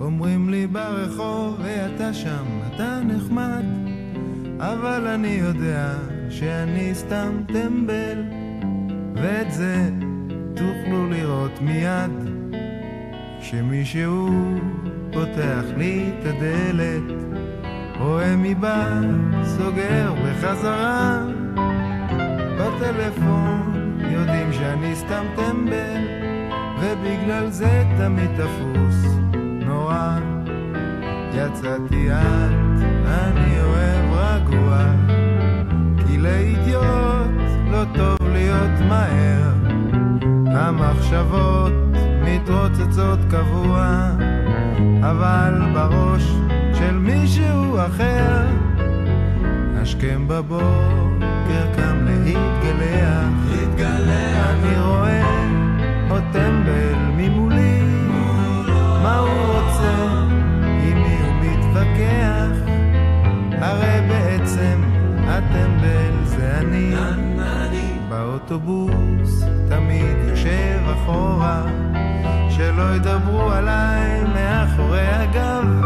אומרים לי ברחוב, היי אתה שם, אתה נחמד, אבל אני יודע שאני סתם טמבל, ואת זה תוכלו לראות מיד, כשמישהו פותח לי את הדלת, רואה מבעד, סוגר בחזרה, בטלפון יודעים שאני סתם טמבל ובגלל זה תמיד תפוס. נורא. יצאתי את, אני אוהב רגוע. כי לאידיוט לא טוב להיות מהר. המחשבות מתרוצצות קבוע. אבל בראש של מישהו אחר. השכם בבוקר קם להתגלח, להתגלח. אני רואה עוד טמבל ממולי, מה הוא רוצה, עם מי הוא מתווכח, הרי בעצם הטמבל זה אני, באוטובוס תמיד יושב אחורה, שלא ידברו עליי מאחורי הגב,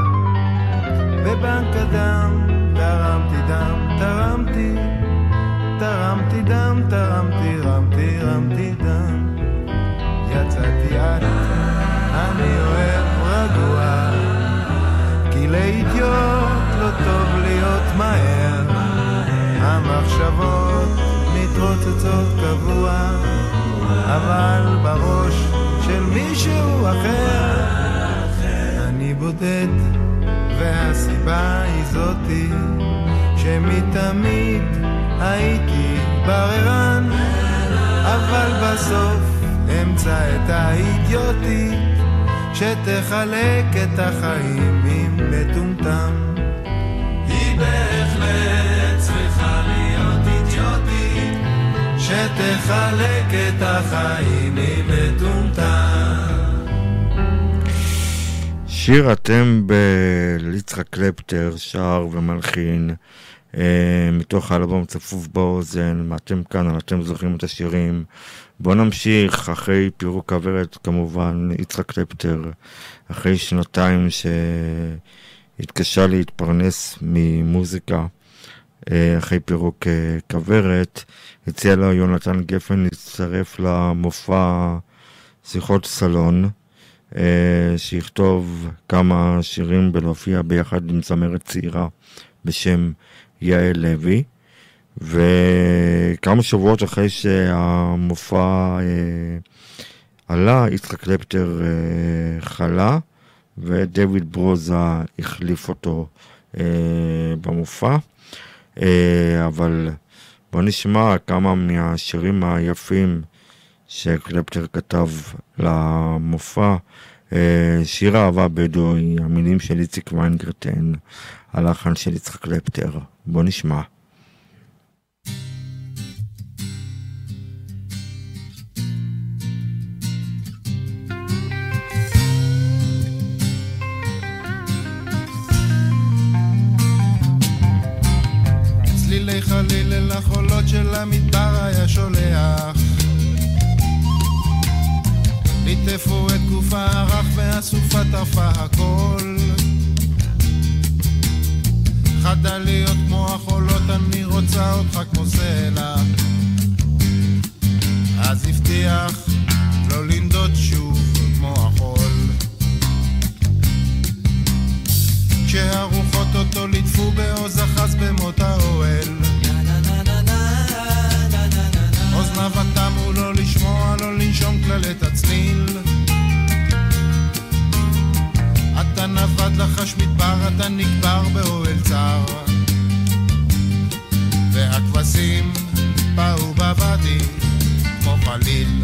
בבנק הדם תרמתי דם, תרמתי, תרמתי דם, טרמתי, רמתי, רמתי דם. אני אוהב רגוע, כי לאידיוט לא טוב להיות מהר. המחשבות מתרוצצות קבוע, אבל בראש של מישהו אחר. אני בודד, והסיבה היא זאתי, שמתמיד הייתי בררן, אבל בסוף אמצא את האידיוטית, שתחלק את החיים עם מטומטם. היא בהחלט צריכה להיות אידיוטית, שתחלק את החיים עם מטומטם. שיר אתם ליצחק קלפטר, שר ומלחין, אה, מתוך האלבום צפוף באוזן, אתם כאן, אתם זוכרים את השירים. בואו נמשיך, אחרי פירוק כוורת כמובן, יצחק קלפטר, אחרי שנתיים שהתקשה להתפרנס ממוזיקה, אה, אחרי פירוק אה, כוורת, הציע לו יונתן גפן להצטרף למופע שיחות סלון. אה, שיכתוב כמה שירים ולהופיע ביחד עם זמרת צעירה בשם יעל לוי. וכמה שבועות אחרי שהמופע אה, עלה, יצחק קלפטר אה, חלה, ודויד ברוזה החליף אותו אה, במופע. אה, אבל בוא נשמע כמה מהשירים היפים שקלפטר כתב למופע. אה, שיר אהבה בדואי, המילים של איציק ויינגרטן, הלחן של יצחק קלפטר. בוא נשמע. צלילי חליל אל החולות של המדבר היה שולח. ליטפו את גופה הרך והסופה טרפה הכל. חדה להיות כמו החולות, אני רוצה אותך כמו סלע. אז הבטיח לא לנדוד שוב כמו החול. כשהרוחות אותו ליטפו בעוז אחז במות האוהל אוזניו התמו לא לשמוע, לא לנשום כלל את הצליל אתה נבד לחש מדבר, אתה נקבר באוהל צר. והכבשים באו בוואדי כמו חליל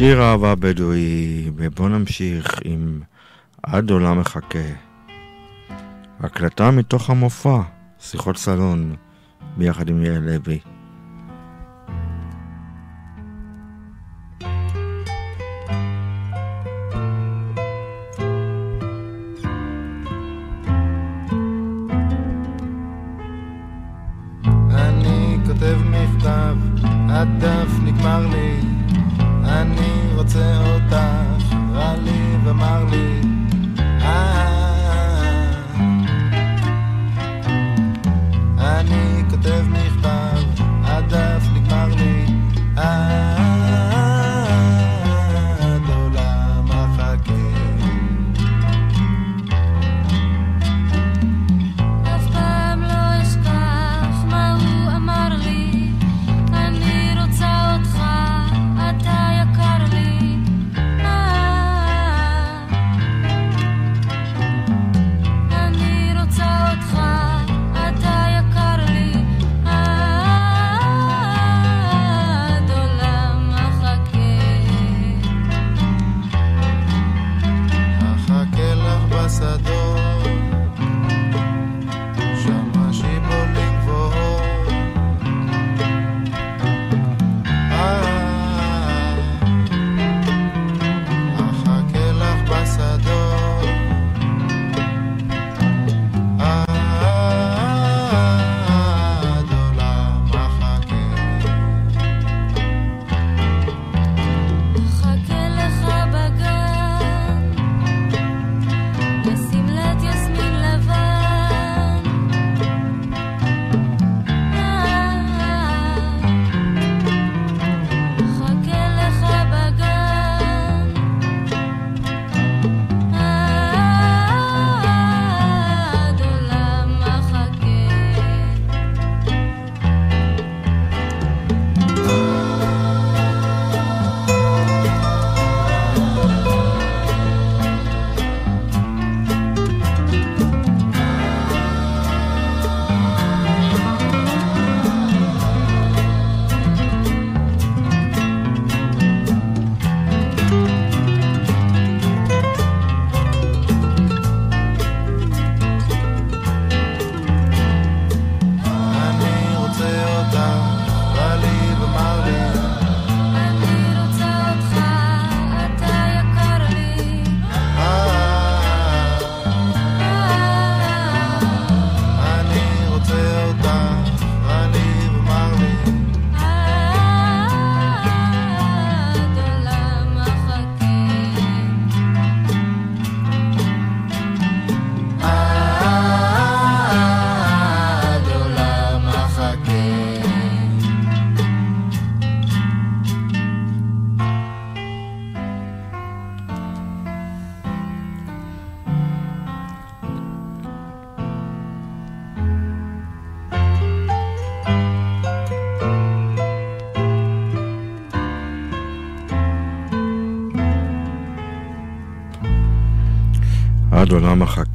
שיר אהבה בדואי, ובואו נמשיך עם עד עולם מחכה. הקלטה מתוך המופע, שיחות סלון, ביחד עם יעל לוי.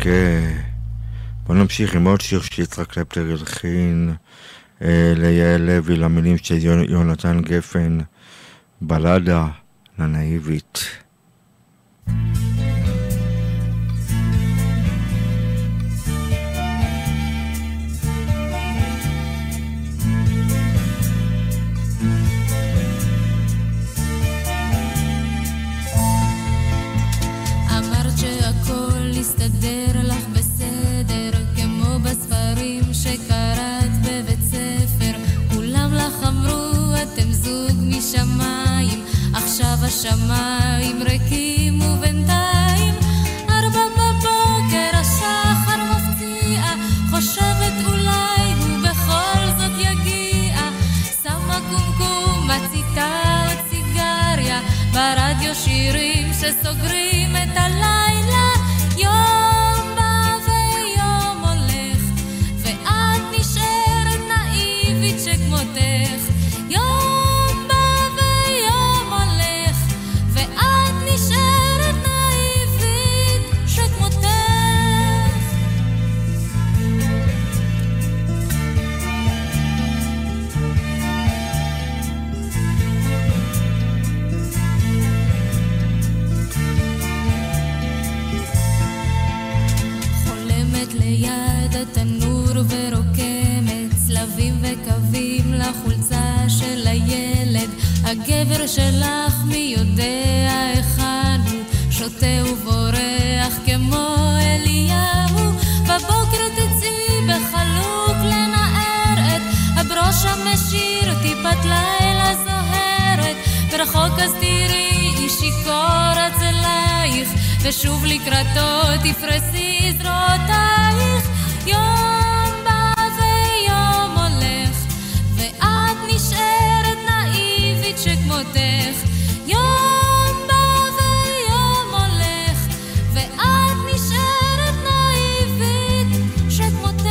אוקיי. בואו נמשיך עם עוד שיר שיצחק קלפטר הלחין אה, ליעל לוי למילים של יונתן גפן, בלדה לנאיבית. שלך מי יודע היכן הוא שותה ובורח כמו אליהו. בבוקר תצאי בחלוק לנער את הברוש המשיר טיפת לילה זוהרת. ורחוק אז תראי שיכור אצלייך ושוב לקראתו תפרסי זרועותייך יום שכמותך יום בא ויום הולך ואת נשארת נאיבית שכמותך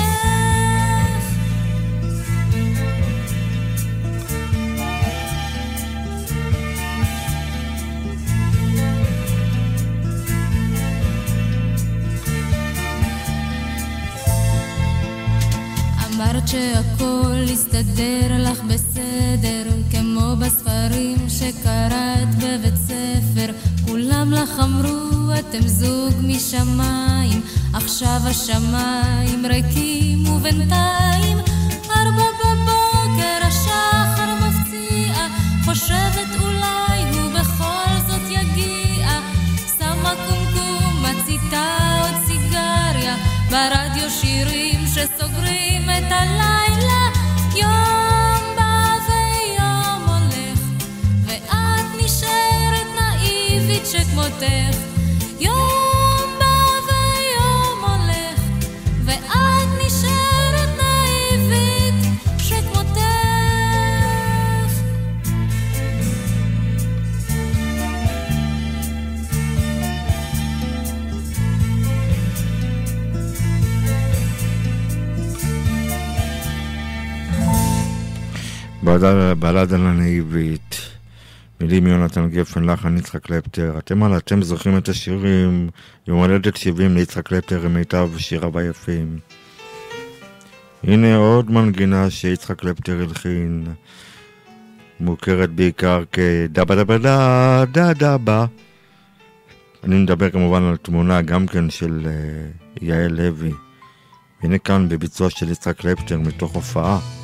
אמרת שהכל יסתדר לך בסדר, כמו בספרים שקראת בבית ספר. כולם לך אמרו, אתם זוג משמיים, עכשיו השמיים ריקים ובינתיים ארבע בבוקר השחר מפציע, חושבת אולי הוא בכל זאת יגיע. שמה קומקום, מציתה עוד סיגריה, ברדיו שירים שסוגרים את הלילה. יום נאיבית שכמותך. יום בא ויום הולך, ואת נשארת נאיבית שכמותך. בלד- בלדה הנאיבית, מילים יונתן גפן, לחן יצחק קלפטר. אתם על אתם זוכרים את השירים, יום הולדת 70 ליצחק קלפטר עם מיטב שיריו היפים. הנה עוד מנגינה שיצחק קלפטר הלחין, מוכרת בעיקר כדבה דבה דה דה דבה. אני מדבר כמובן על תמונה גם כן של אה, יעל לוי. הנה כאן בביצוע של יצחק קלפטר מתוך הופעה.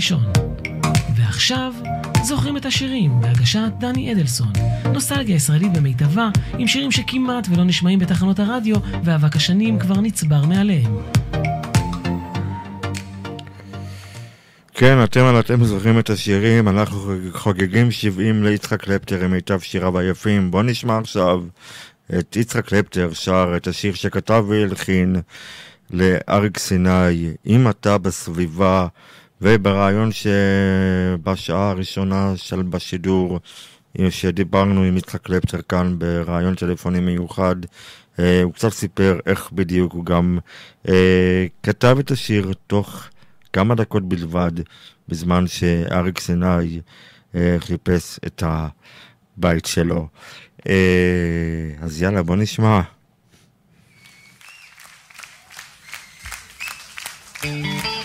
הראשון. ועכשיו, זוכרים את השירים בהגשת דני אדלסון. נוסטלגיה ישראלית במיטבה, עם שירים שכמעט ולא נשמעים בתחנות הרדיו, ואבק השנים כבר נצבר מעליהם. כן, אתם על אתם זוכרים את השירים, אנחנו חוגגים 70 ליצחק קלפטר עם מיטב שיריו היפים. בואו נשמע עכשיו את יצחק קלפטר שר את השיר שכתב והלחין לאריק סיני, אם אתה בסביבה, וברעיון שבשעה הראשונה של בשידור, אה, שדיברנו עם יצחק קלפטר כאן ברעיון טלפוני מיוחד, אה, הוא קצת סיפר איך בדיוק הוא גם אה, כתב את השיר תוך כמה דקות בלבד, בזמן שאריק סיני חיפש את הבית שלו. אז יאללה, בוא נשמע. thank you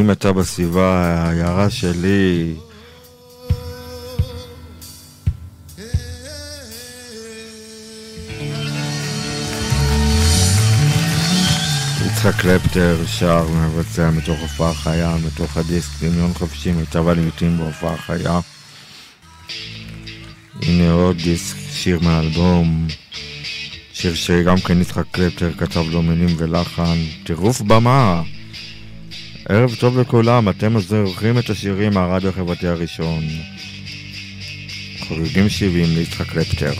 אם אתה בסביבה העיירה שלי... יצחק קלפטר שר מבצע מתוך הופעה חיה, מתוך הדיסק דמיון חופשי, מיטב הלעיתים בהופעה חיה. הנה עוד דיסק, שיר מהאלבום, שיר שגם כן יצחק קלפטר כתב לו מילים ולחן, טירוף במה. ערב טוב לכולם, אתם אזרחים את השירים מהרדיו החברתי הראשון. חוגגים 70 ליצחק קלפטר.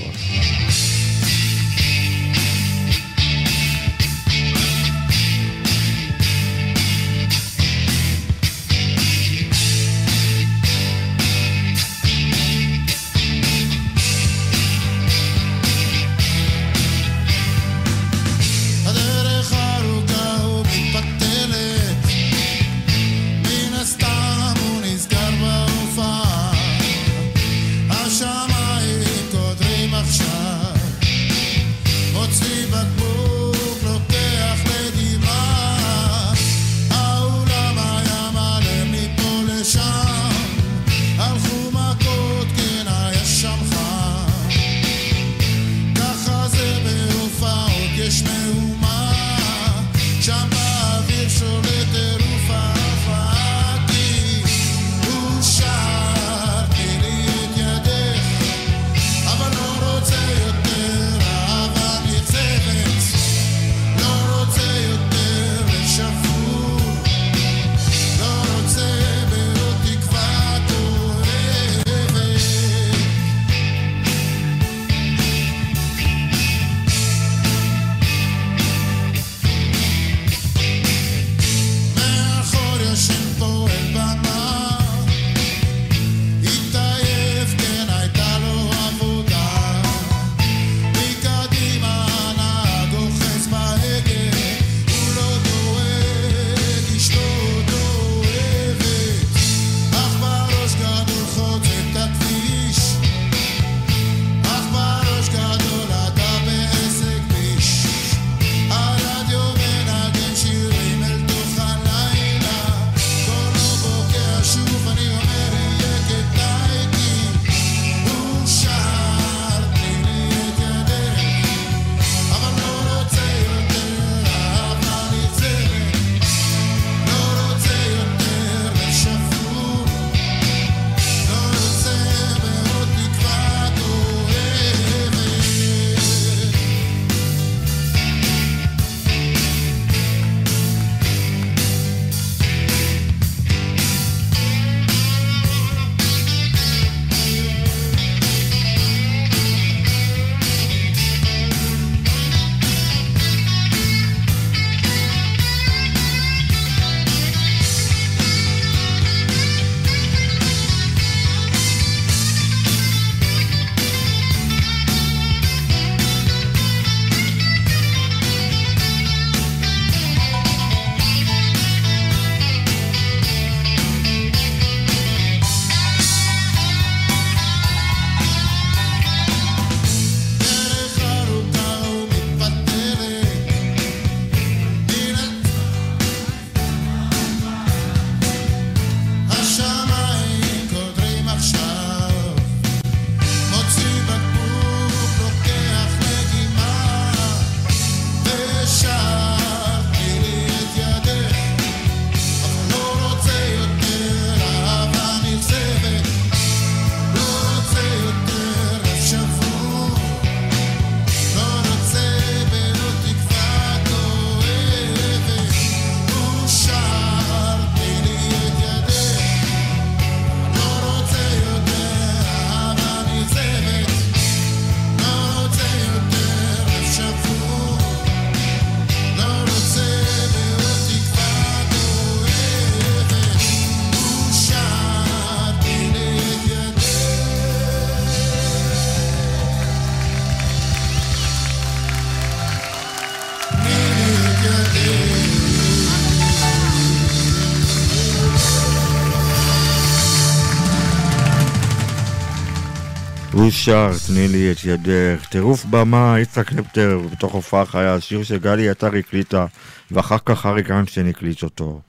שר, תני לי את ידך. טירוף במה, יצחק קלפטר, בתוך הופעה חיה, שיר שגלי עטר הקליטה, ואחר כך אריק איינשטיין הקליט אותו.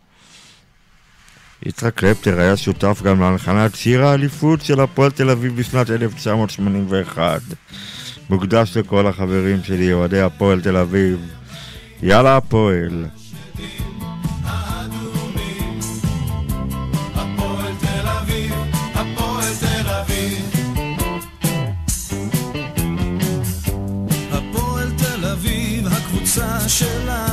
יצחק קלפטר היה שותף גם להנחנת שיר האליפות של הפועל תל אביב בשנת 1981. מוקדש לכל החברים שלי, אוהדי הפועל תל אביב. יאללה הפועל. הקבוצה שלנו.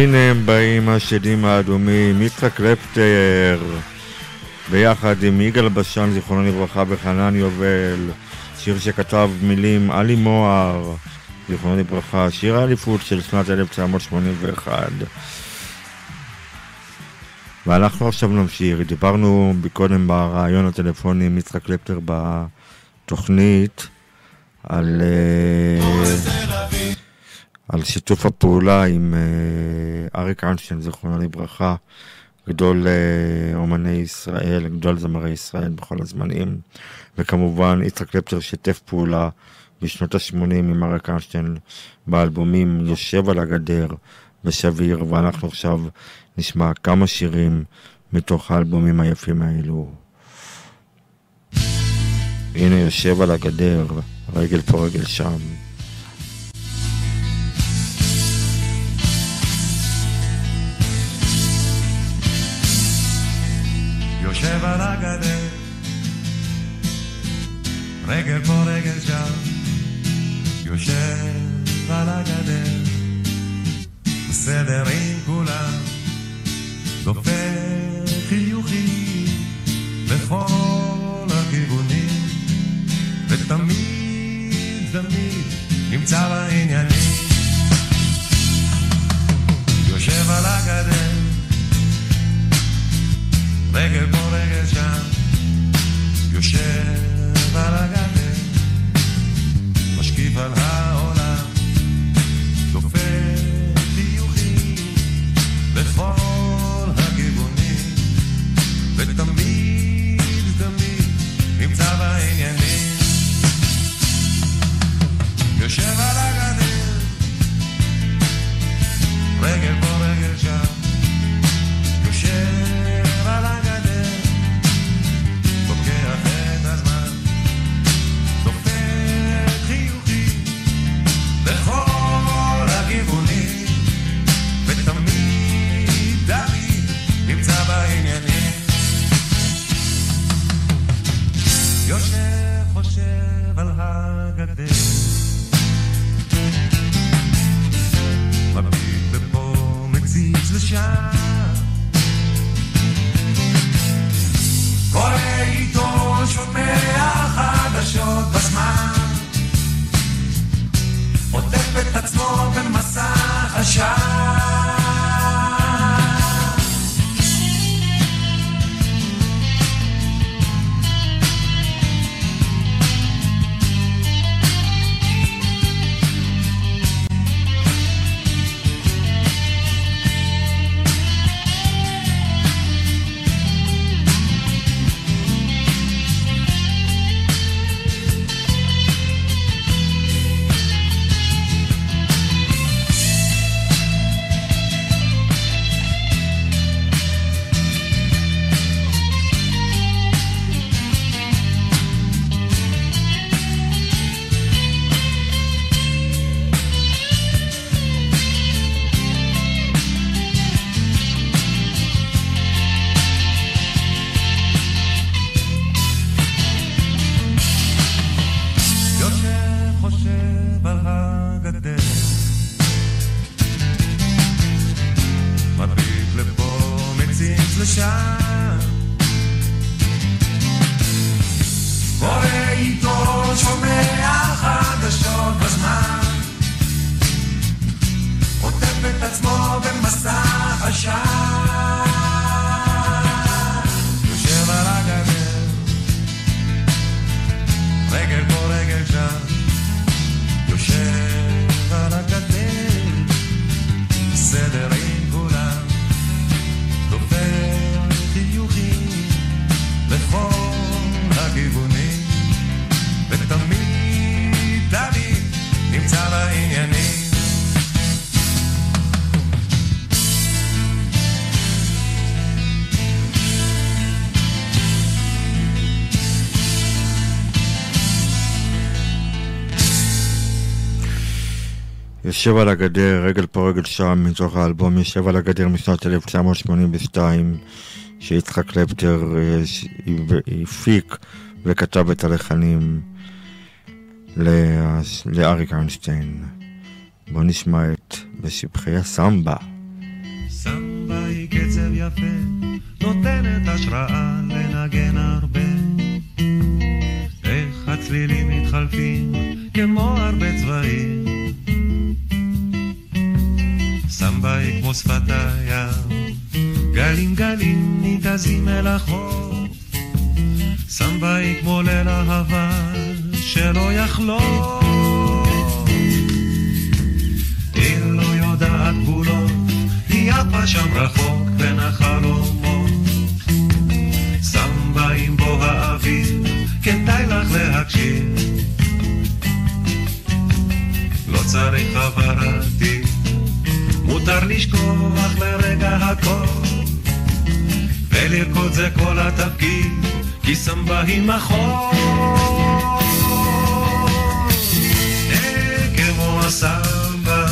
הנה הם באים השדים האדומים, יצחק קלפטר, ביחד עם יגאל בשן, זיכרונו לברכה, וחנן יובל, שיר שכתב מילים עלי מוהר, זיכרונו לברכה, שיר האליפות של שנת 1981. ואנחנו עכשיו נמשיך, דיברנו קודם ברעיון הטלפוני עם יצחק קלפטר בתוכנית על... אה, על שיתוף הפעולה עם אה, אריק איינשטיין, זיכרונו לברכה, גדול אה, אומני ישראל, גדול זמרי ישראל בכל הזמנים, וכמובן יצחק קלפטר שיתף פעולה בשנות ה-80 עם אריק איינשטיין באלבומים יושב על הגדר ושביר, ואנחנו עכשיו נשמע כמה שירים מתוך האלבומים היפים האלו. הנה יושב על הגדר, רגל פה רגל שם. יושב על הגדר, רגל פה רגל שם, יושב על הגדר, בסדר עם כולם, דופק חיוכים לכל הכיוונים, ותמיד תמיד נמצא בעניינים. יושב על הגדר, רגל פה רגל שם, יושב על הגדר, משקיף על העולם, Shine. יושב על הגדר, רגל פה רגל שם, מתוך האלבום יושב על הגדר משנת 1982, שיצחק קלפטר אה, הפיק וכתב את הלחנים לאריק איינשטיין. בוא נשמע את בשבחי הסמבה. סמבה היא קצב יפה, נותנת השראה לנגן הרבה. איך הצלילים מתחלפים כמו הרבה צבעים. היא כמו שפת הים, גלים גלים ניתזים אל החוף. סמבה היא כמו ליל אהבה שלא יחלוף. היא לא יודעת גבולות, היא עפה שם רחוק בין החלומות. סמבה עם בוא האוויר, כדאי לך להקשיב. לא צריך הבהרתי, מותר לשכוח לרגע הכל, ולרקוד זה כל התפקיד, כי סמבה היא מחול. אה, כמו הסמבה,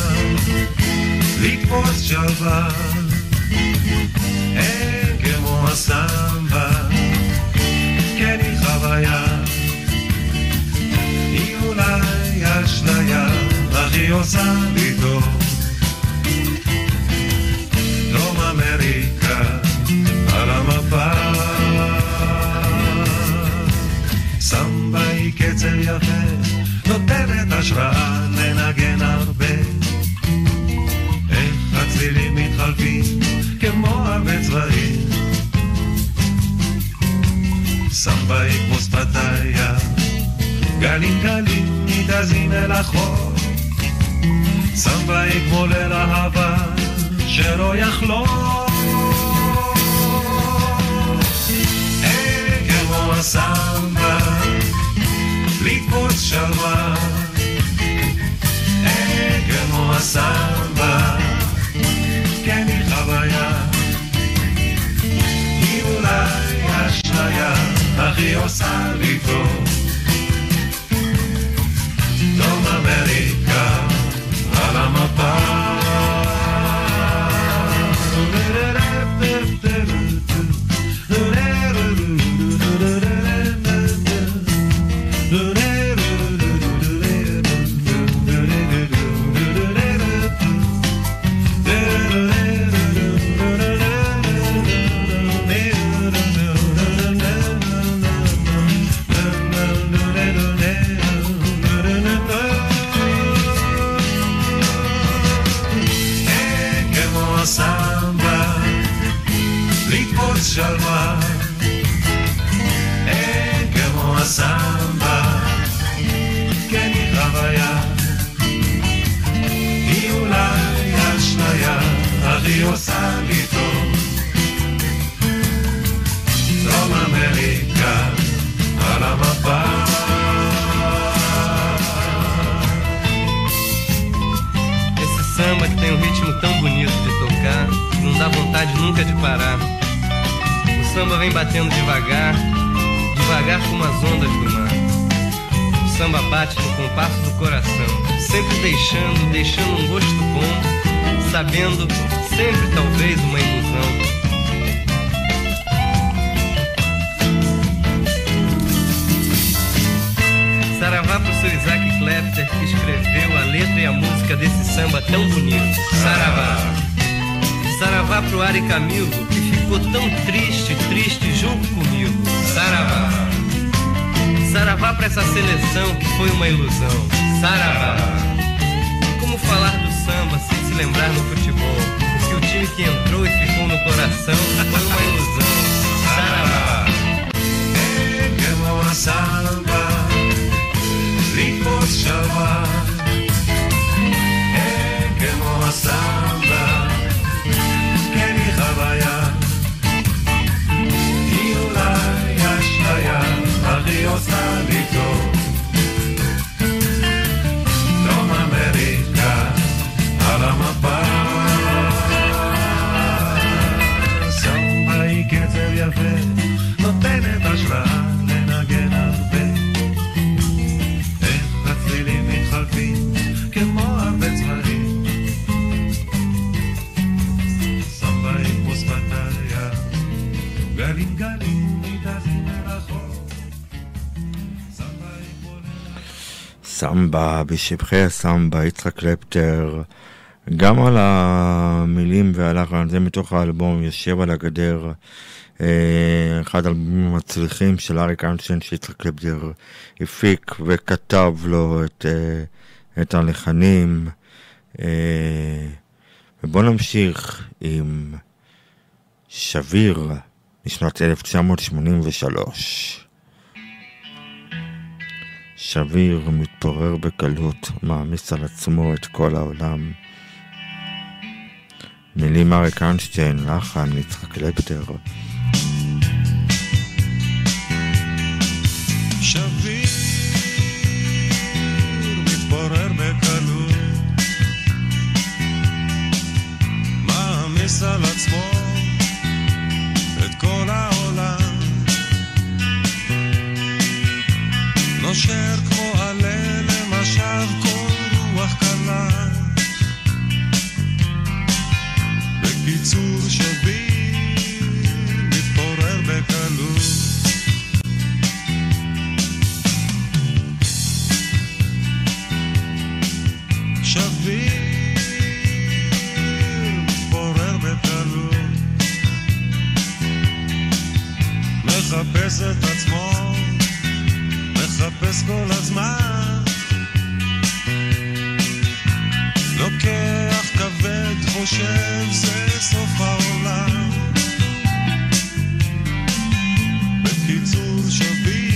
לתפוס שווה אה, כמו הסמבה, כן היא חוויה, היא אולי אשליה, אך היא עושה לי טוב. אמריקה על המפה. סמבה היא קצב יפה, נותנת השראה לנגן הרבה. איך הצלילים מתחלפים כמו הרבה צבעים. סמבה היא כמו שפתיה, גלים גלים מתאזים אל החור. סמבה היא כמו ליל אהבה שלא יחלום. כמו הסמבה, לקפוץ שלווה. בשבחי הסמבה, יצחק קלפטר, גם על המילים והלחן, זה מתוך האלבום יושב על הגדר, אה, אחד האלבומים המצליחים של אריק איינשטיין שיצחק קלפטר הפיק וכתב לו את, אה, את הלחנים. אה, ובואו נמשיך עם שביר משנת 1983. שביר מתפורר בקלות, מעמיס על עצמו את כל העולם. מילים אריק איינשטיין, לחן, יצחק מעמיס על עצמו את כל העולם נושר כמו עלה למשב כל רוח קלה. בקיצור שביר מתפורר בקלות. מחפש את עצמו מחפש כל הזמן. לוקח כבד חושב זה סוף העולם. בקיצור שביר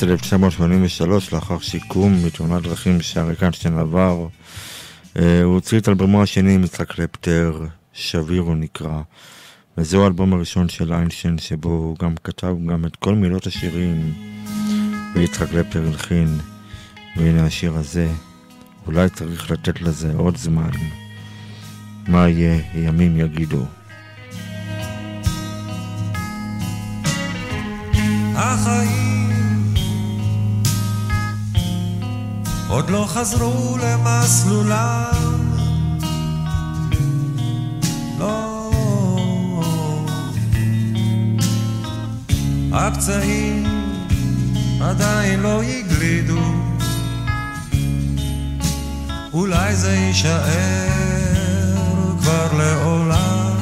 בשנת 1983, לאחר שיקום מתאונת דרכים שאריק איינשטיין עבר, אה, הוא הוציא את אלבומו השני עם יצחק קלפטר, שביר הוא נקרא. וזהו האלבום הראשון של איינשטיין, שבו הוא גם כתב גם את כל מילות השירים, ויצחק קלפטר הלחין. והנה השיר הזה, אולי צריך לתת לזה עוד זמן. מה יהיה, ימים יגידו. החיים עוד לא חזרו למסלולם לא. הפצעים עדיין לא הגלידו אולי זה יישאר כבר לעולם.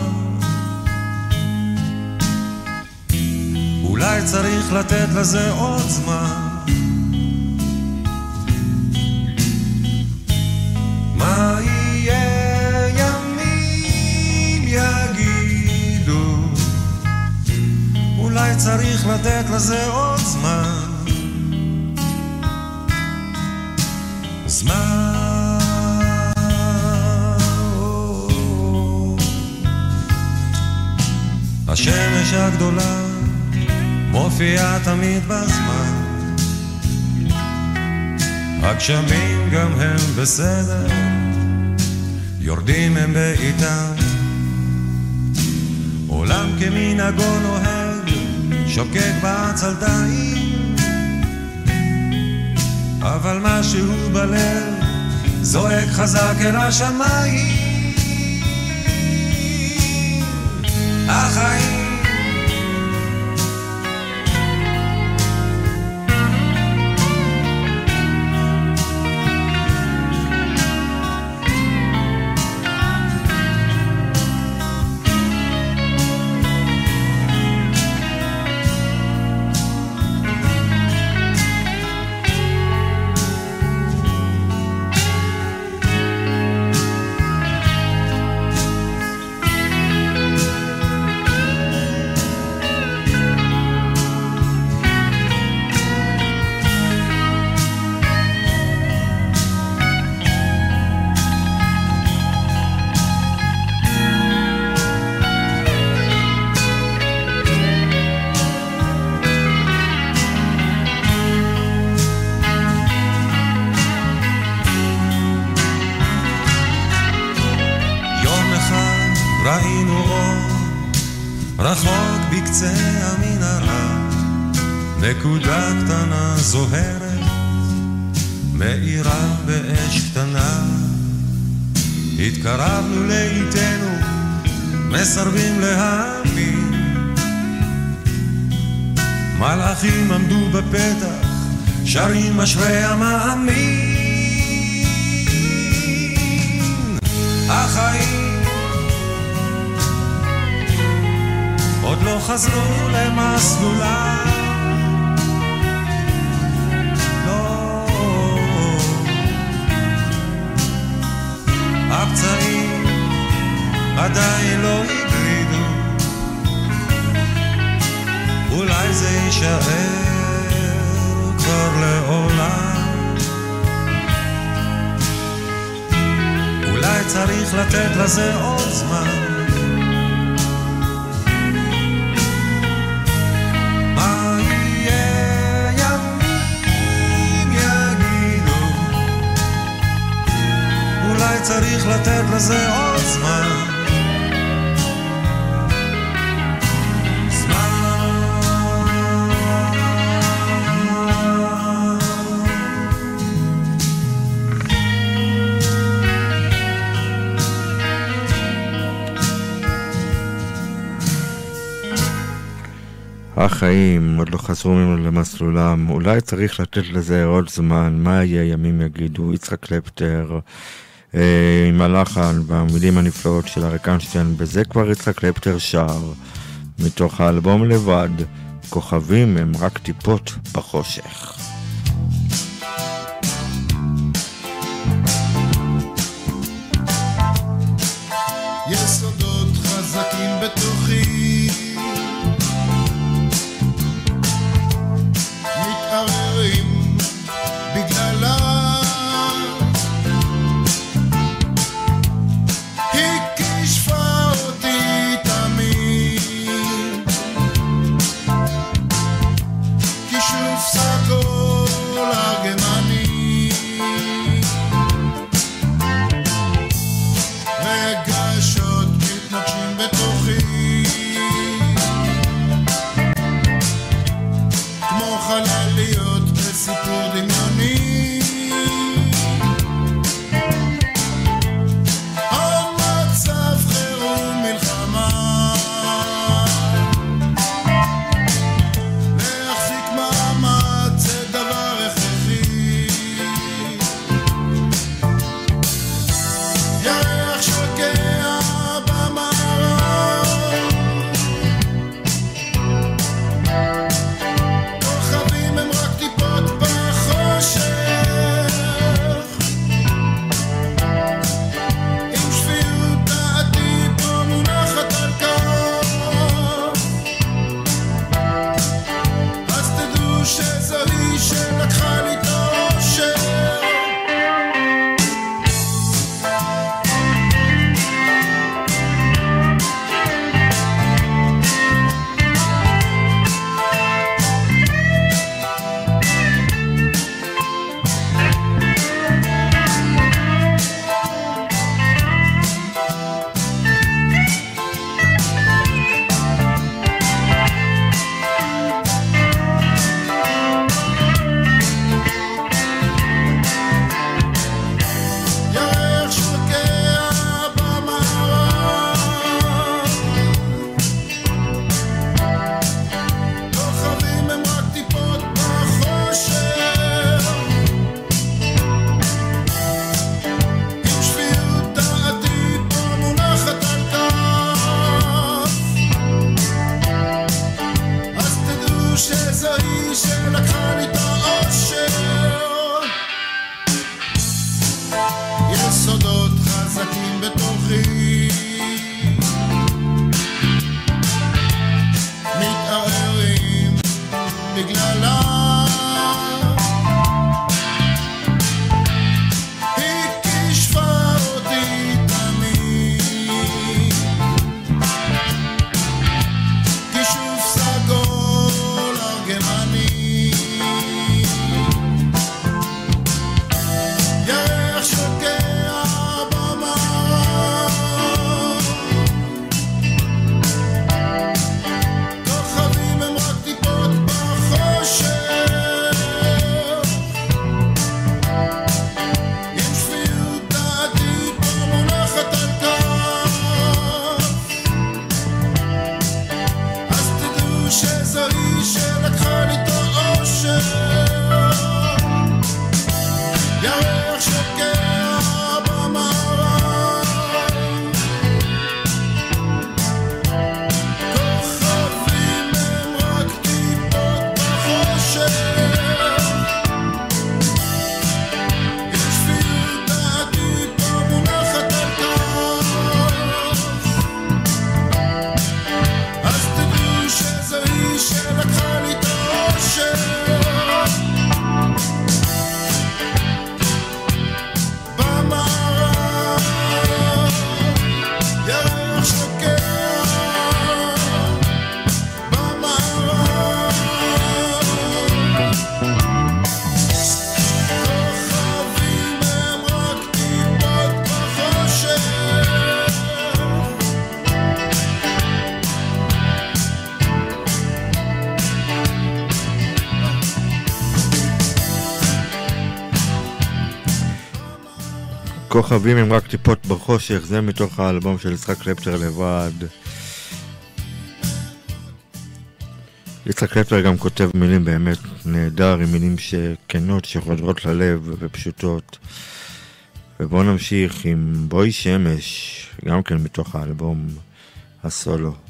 אולי צריך לתת לזה עוד זמן. אולי צריך לתת לזה עוד זמן. זמן. השמש הגדולה מופיעה תמיד בזמן. הגשמים גם הם בסדר, יורדים הם בעיטם. עולם כמנהגו נוהג, שוקק בעצלתיים. אבל משהו בלב זועק חזק אל השמיים. החיים החיים עוד לא חזרו ממנו למסלולם, אולי צריך לתת לזה עוד זמן, מה יהיה ימים יגידו, יצחק קלפטר אה, עם הלחן והמילים הנפלאות של אריק איינשטיין, בזה כבר יצחק קלפטר שר, מתוך האלבום לבד, כוכבים הם רק טיפות בחושך. כוכבים הם רק טיפות בחושך, זה מתוך האלבום של יצחק קלפטר לבד. יצחק קלפטר גם כותב מילים באמת נהדר, עם מילים שכנות, שחודרות ללב ופשוטות. ובואו נמשיך עם בואי שמש, גם כן מתוך האלבום הסולו.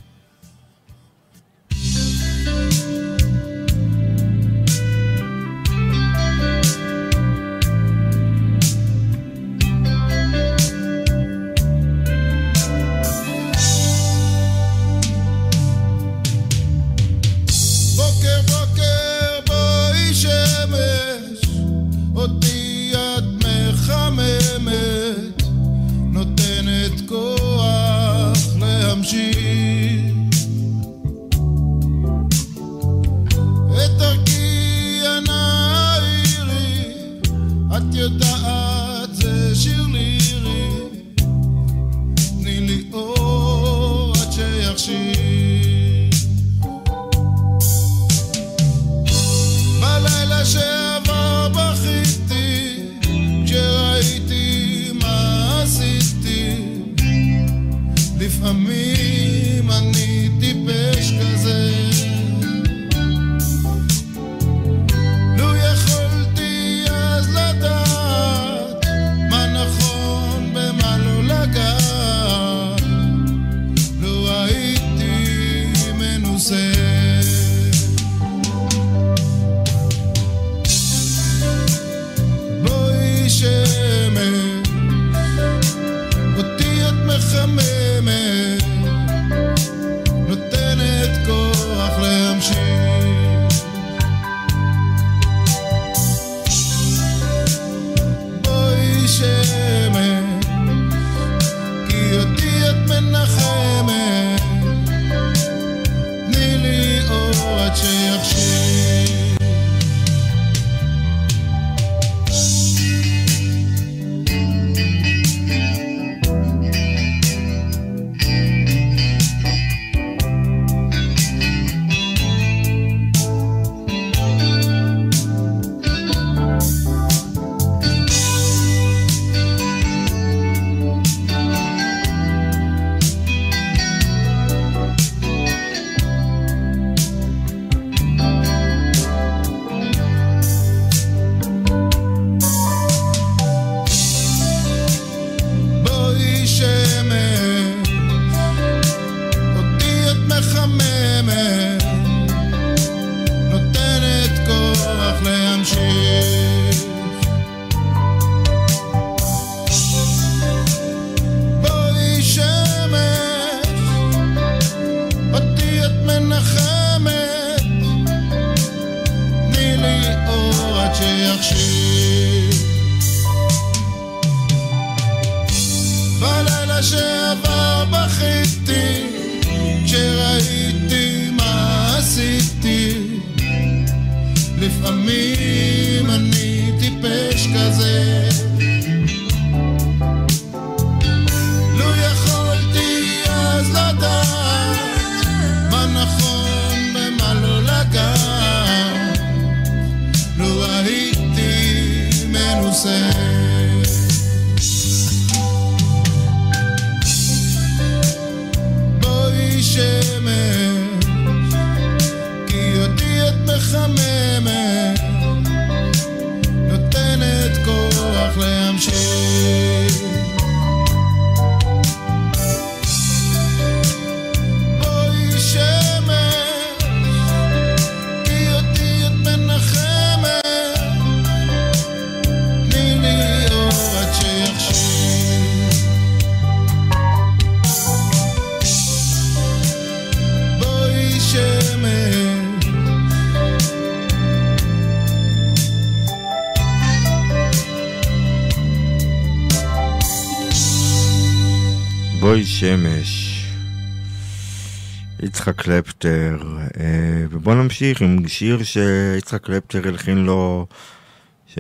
יצחק קלפטר, אה, ובואו נמשיך עם שיר שיצחק קלפטר הלחין לו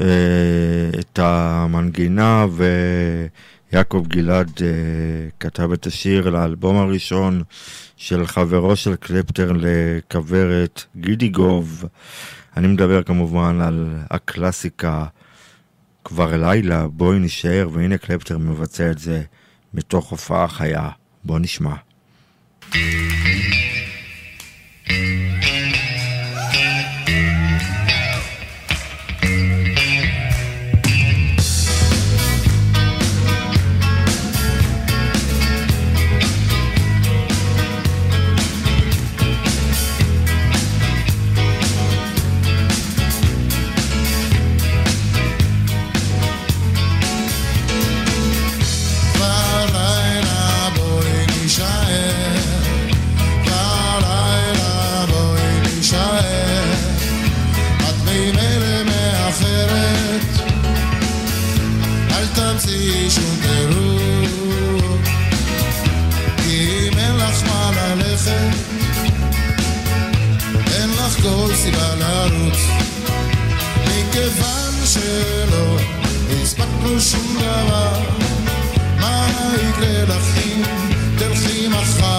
אה, את המנגינה, ויעקב גלעד אה, כתב את השיר לאלבום הראשון של חברו של קלפטר לכוורת גידיגוב. אני מדבר כמובן על הקלאסיקה כבר לילה, בואי נשאר, והנה קלפטר מבצע את זה מתוך הופעה חיה. בואו נשמע. Thank you. Mm-hmm. לנו שום דבר. מה יקרה לך אם תלכי מחר?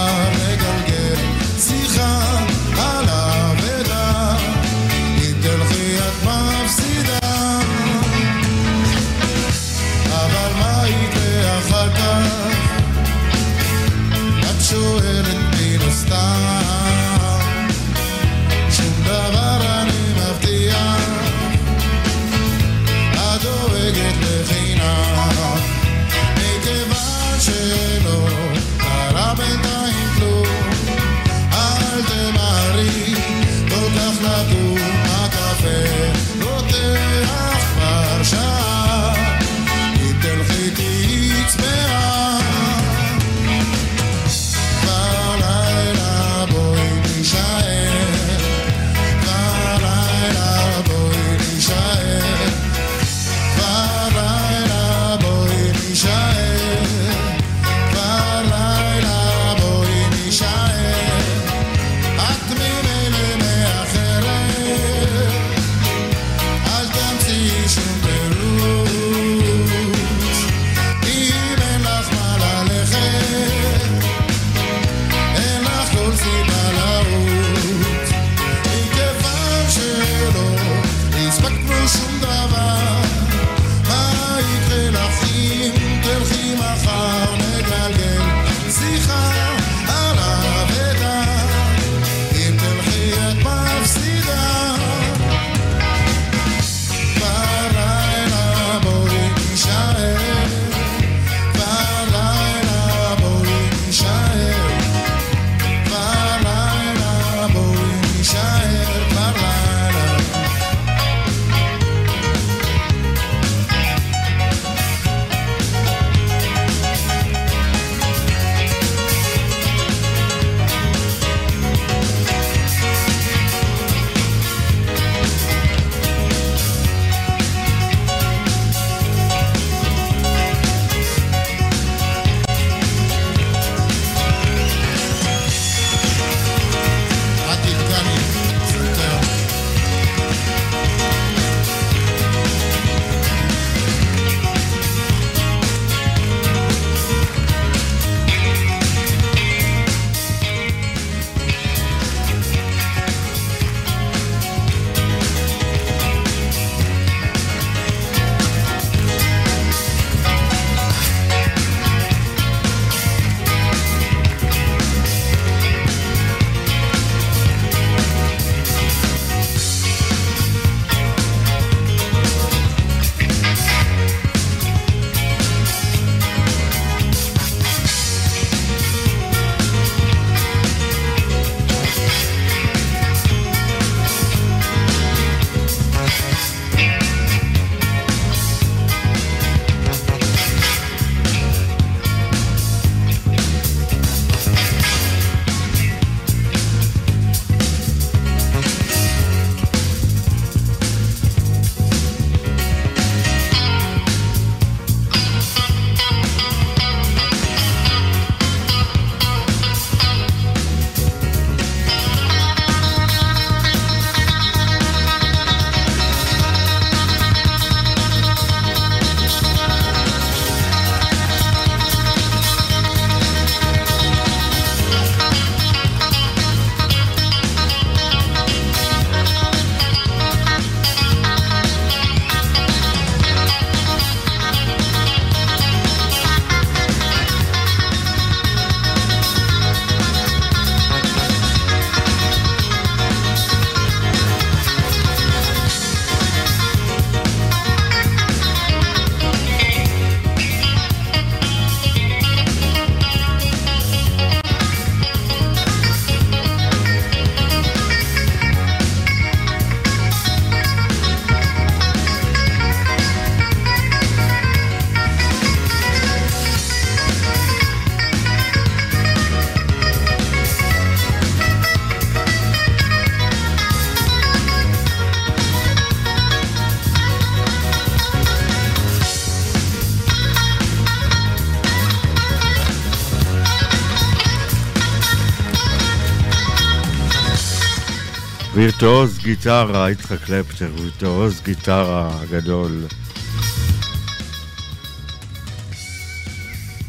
וירטואוז גיטרה, יצחק קלפטר, וירטואוז גיטרה גדול.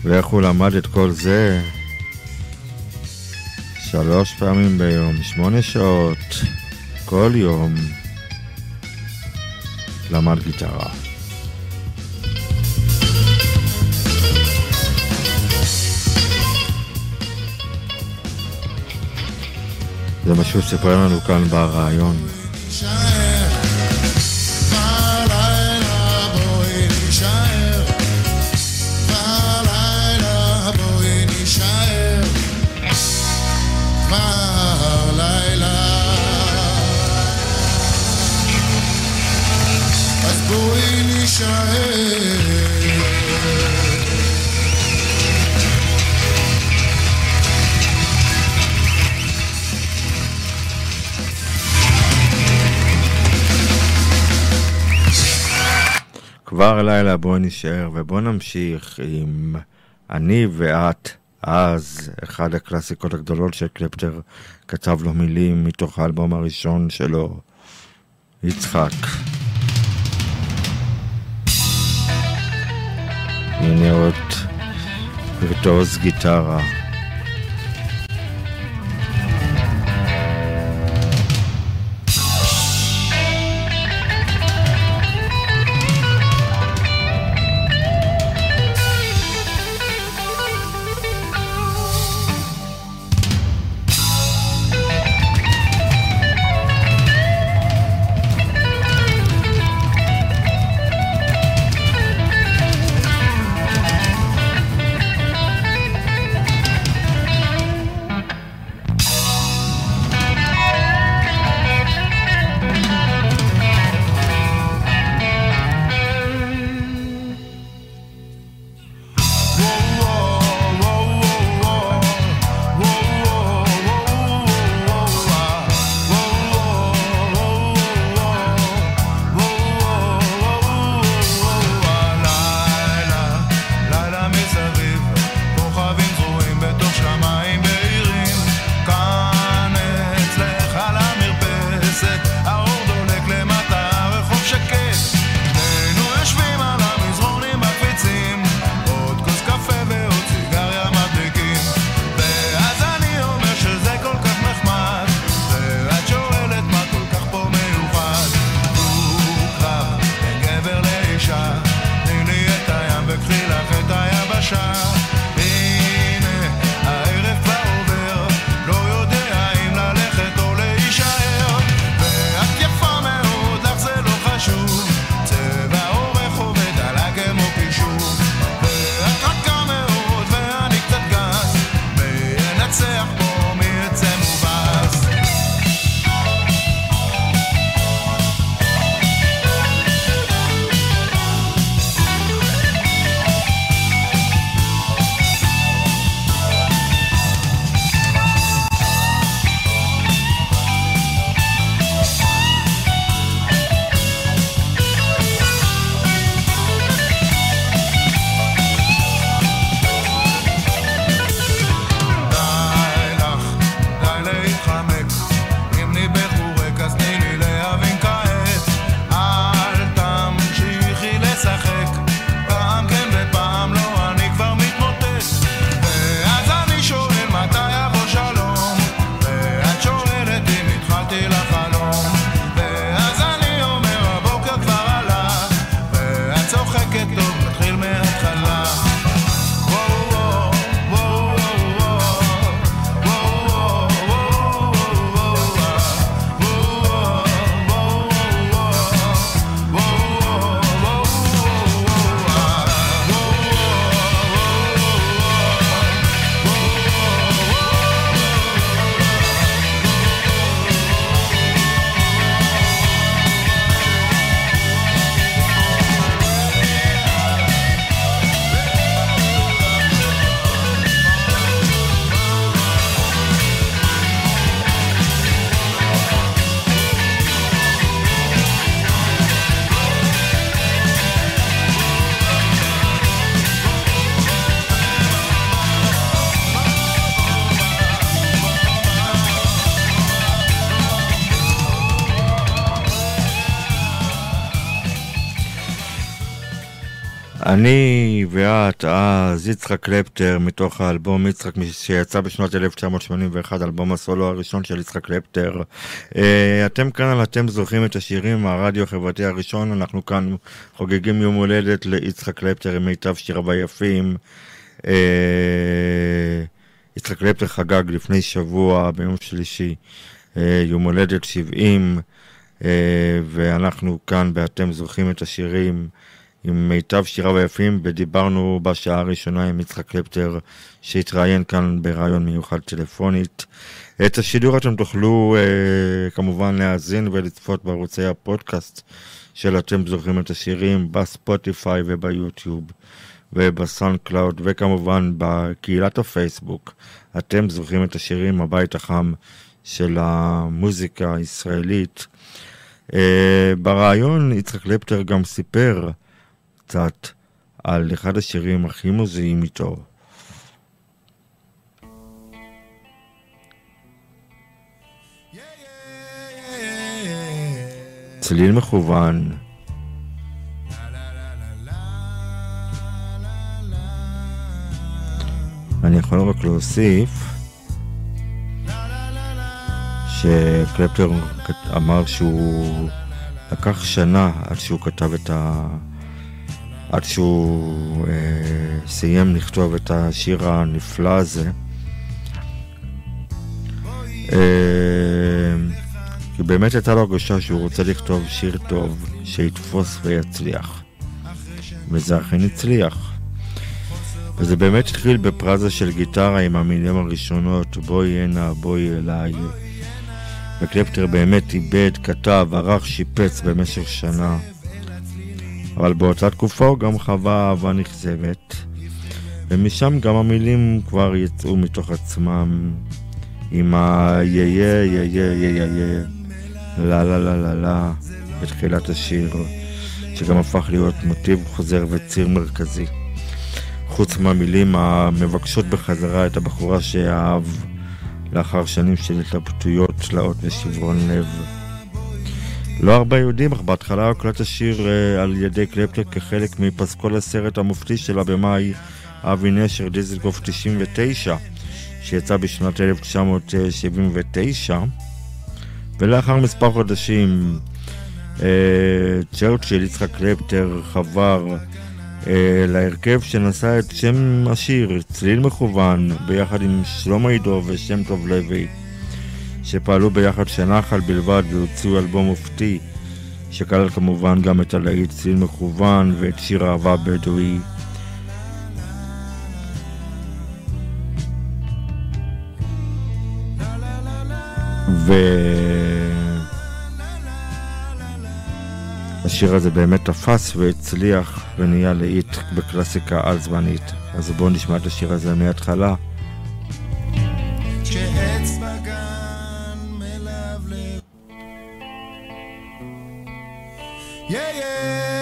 ואיך הוא למד את כל זה? שלוש פעמים ביום, שמונה שעות, כל יום, למד גיטרה. זה מה שהוא סיפר לנו כאן ברעיון. בלילה כבר הלילה בואו נשאר ובואו נמשיך עם אני ואת אז, אחד הקלאסיקות הגדולות שקלפטר כתב לו מילים מתוך האלבום הראשון שלו, יצחק. הנה עוד וירטואוז גיטרה. אני ואת, אז יצחק קלפטר, מתוך האלבום יצחק שיצא בשנת 1981, אלבום הסולו הראשון של יצחק קלפטר. אה, אתם כאן, אתם זוכרים את השירים מהרדיו החברתי הראשון, אנחנו כאן חוגגים יום הולדת ליצחק קלפטר עם מיטב שיריו היפים. אה, יצחק קלפטר חגג לפני שבוע, ביום שלישי, אה, יום הולדת 70, ואנחנו כאן ב"אתם זוכרים את השירים". עם מיטב שיריו היפים, ודיברנו בשעה הראשונה עם יצחק קלפטר, שהתראיין כאן בריאיון מיוחד טלפונית. את השידור אתם תוכלו אה, כמובן להאזין ולצפות בערוצי הפודקאסט של אתם זוכרים את השירים בספוטיפיי וביוטיוב ובסאונד קלאוד וכמובן בקהילת הפייסבוק. אתם זוכרים את השירים, הבית החם של המוזיקה הישראלית. אה, ברעיון יצחק קלפטר גם סיפר קצת על אחד השירים הכי מוזיים איתו. צליל מכוון. אני יכול רק להוסיף שקלפטר אמר שהוא לקח שנה עד שהוא כתב את ה... עד שהוא אה, סיים לכתוב את השיר הנפלא הזה. אה, כי באמת הייתה לו הרגשה שהוא רוצה לכתוב שיר טוב, שיתפוס ויצליח. וזה אכן הצליח. וזה באמת התחיל בפרזה של גיטרה עם המילים הראשונות, בואי הנה, בואי אליי. וקלפטר באמת איבד, כתב, ערך, שיפץ במשך שנה. אבל באותה תקופה הוא גם חווה אהבה נכזבת, ומשם גם המילים כבר יצאו מתוך עצמם עם יה יה יה יה יה יה לה לה לה לה לה בתחילת השיר, שגם הפך להיות מוטיב חוזר וציר מרכזי. חוץ מהמילים המבקשות בחזרה את הבחורה שאהב לאחר שנים של התלבטויות, תלאות ושברון לב. לא הרבה יודעים, אך בהתחלה הוקלט השיר uh, על ידי קלפטר כחלק מפסקול הסרט המופתי של הבמאי אבי נשר, דיזלגוף 99, שיצא בשנת 1979, ולאחר מספר חודשים uh, צ'רצ'יל, יצחק קלפטר, חבר uh, להרכב שנשא את שם השיר, צליל מכוון, ביחד עם שלמה עידו ושם טוב לוי. שפעלו ביחד שנחל בלבד והוציאו אלבום מופתי שכלל כמובן גם את הלהיט צליל מכוון ואת שיר אהבה בדואי. ו... השיר הזה באמת תפס והצליח ונהיה להיט בקלאסיקה על זמנית. אז בואו נשמע את השיר הזה מההתחלה. Yeah, yeah,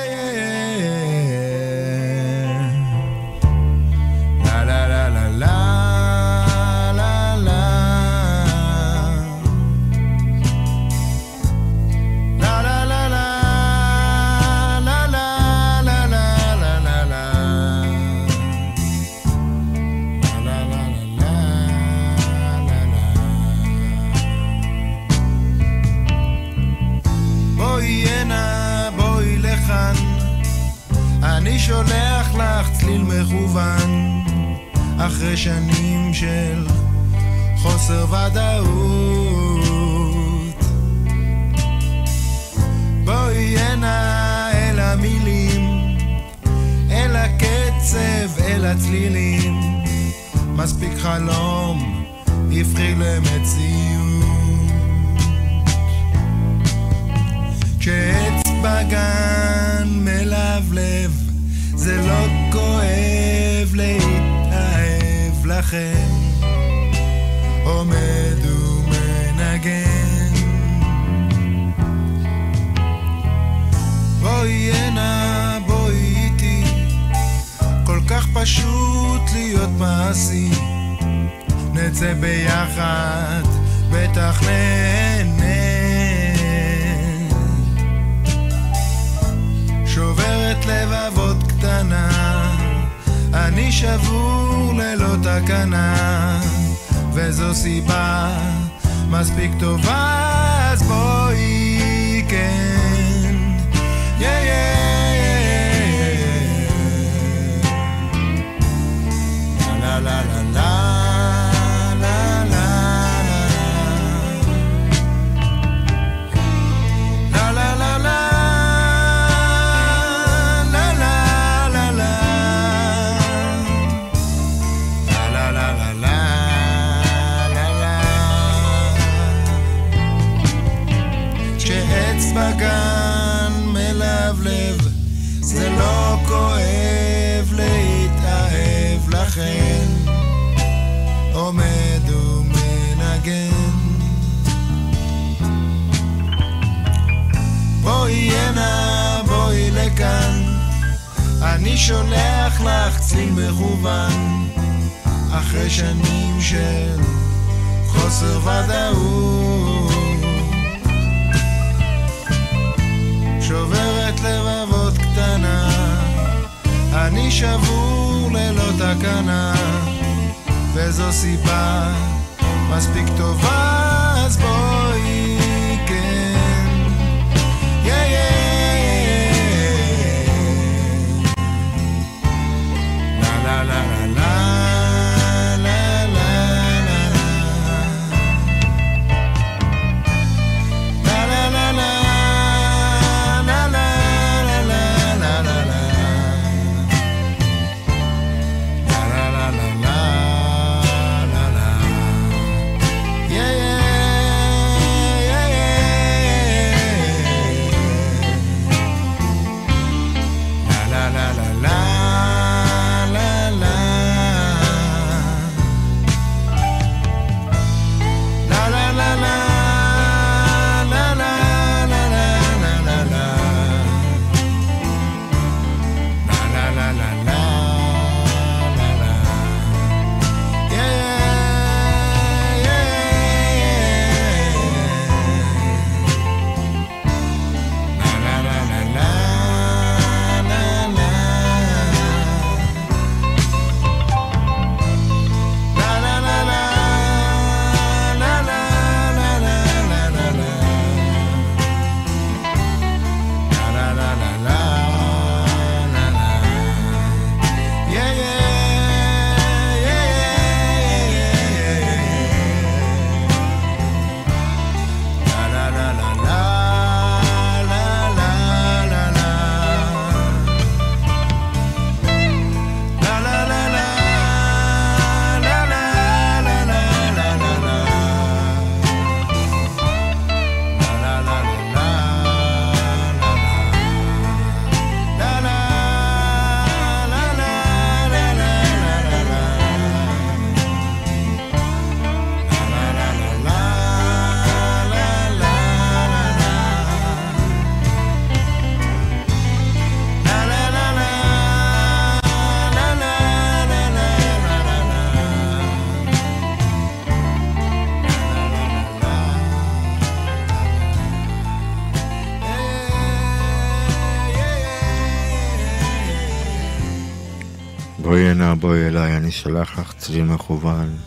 אני שולח לך צליל מכוון,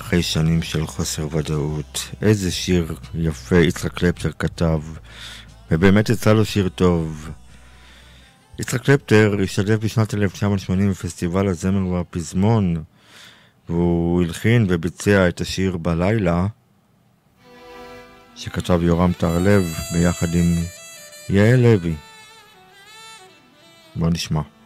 אחרי שנים של חוסר ודאות. איזה שיר יפה יצחק קלפטר כתב, ובאמת יצא לו שיר טוב. יצחק קלפטר השתתף בשנת 1980 בפסטיבל הזמר והפזמון, והוא הלחין וביצע את השיר בלילה, שכתב יורם טהרלב ביחד עם יעל לוי. בוא נשמע.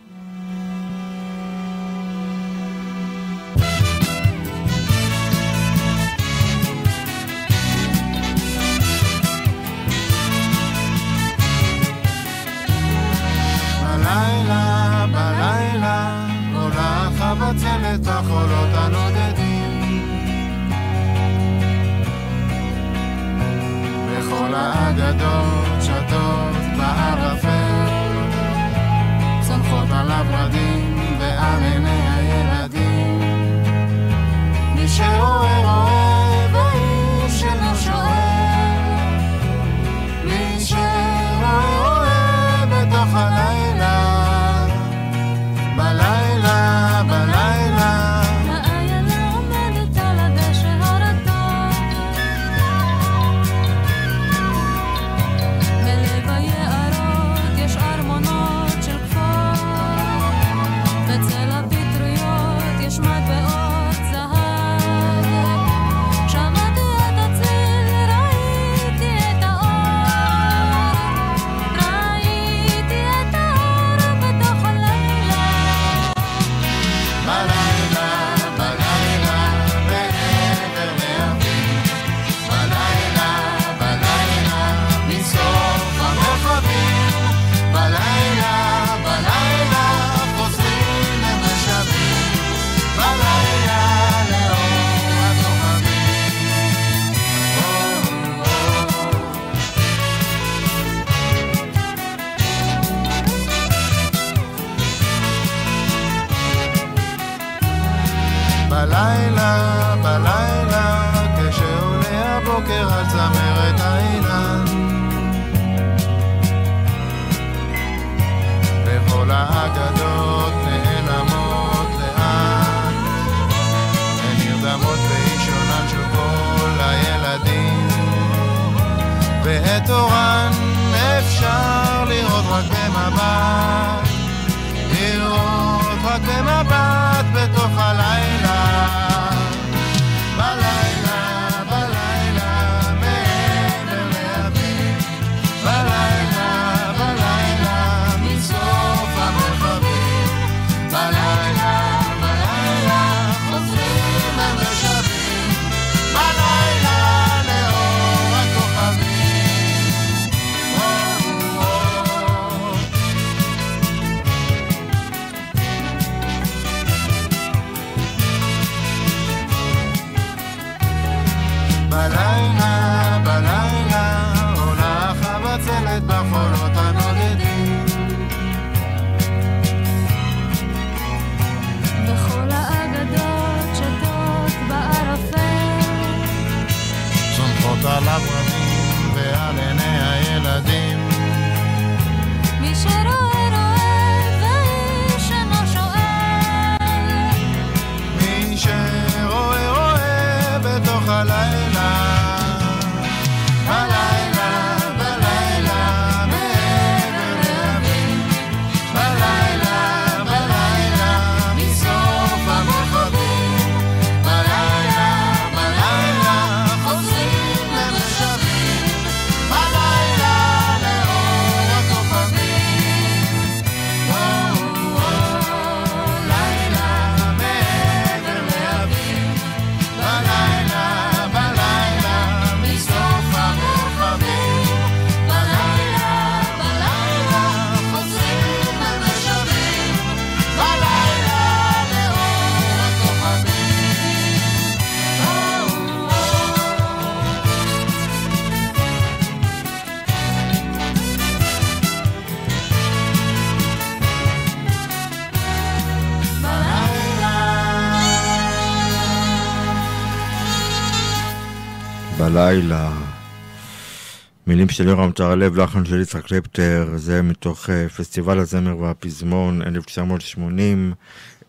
של יורם טהרלב, לחן של יצחק קלפטר, זה מתוך אה, פסטיבל הזמר והפזמון 1980.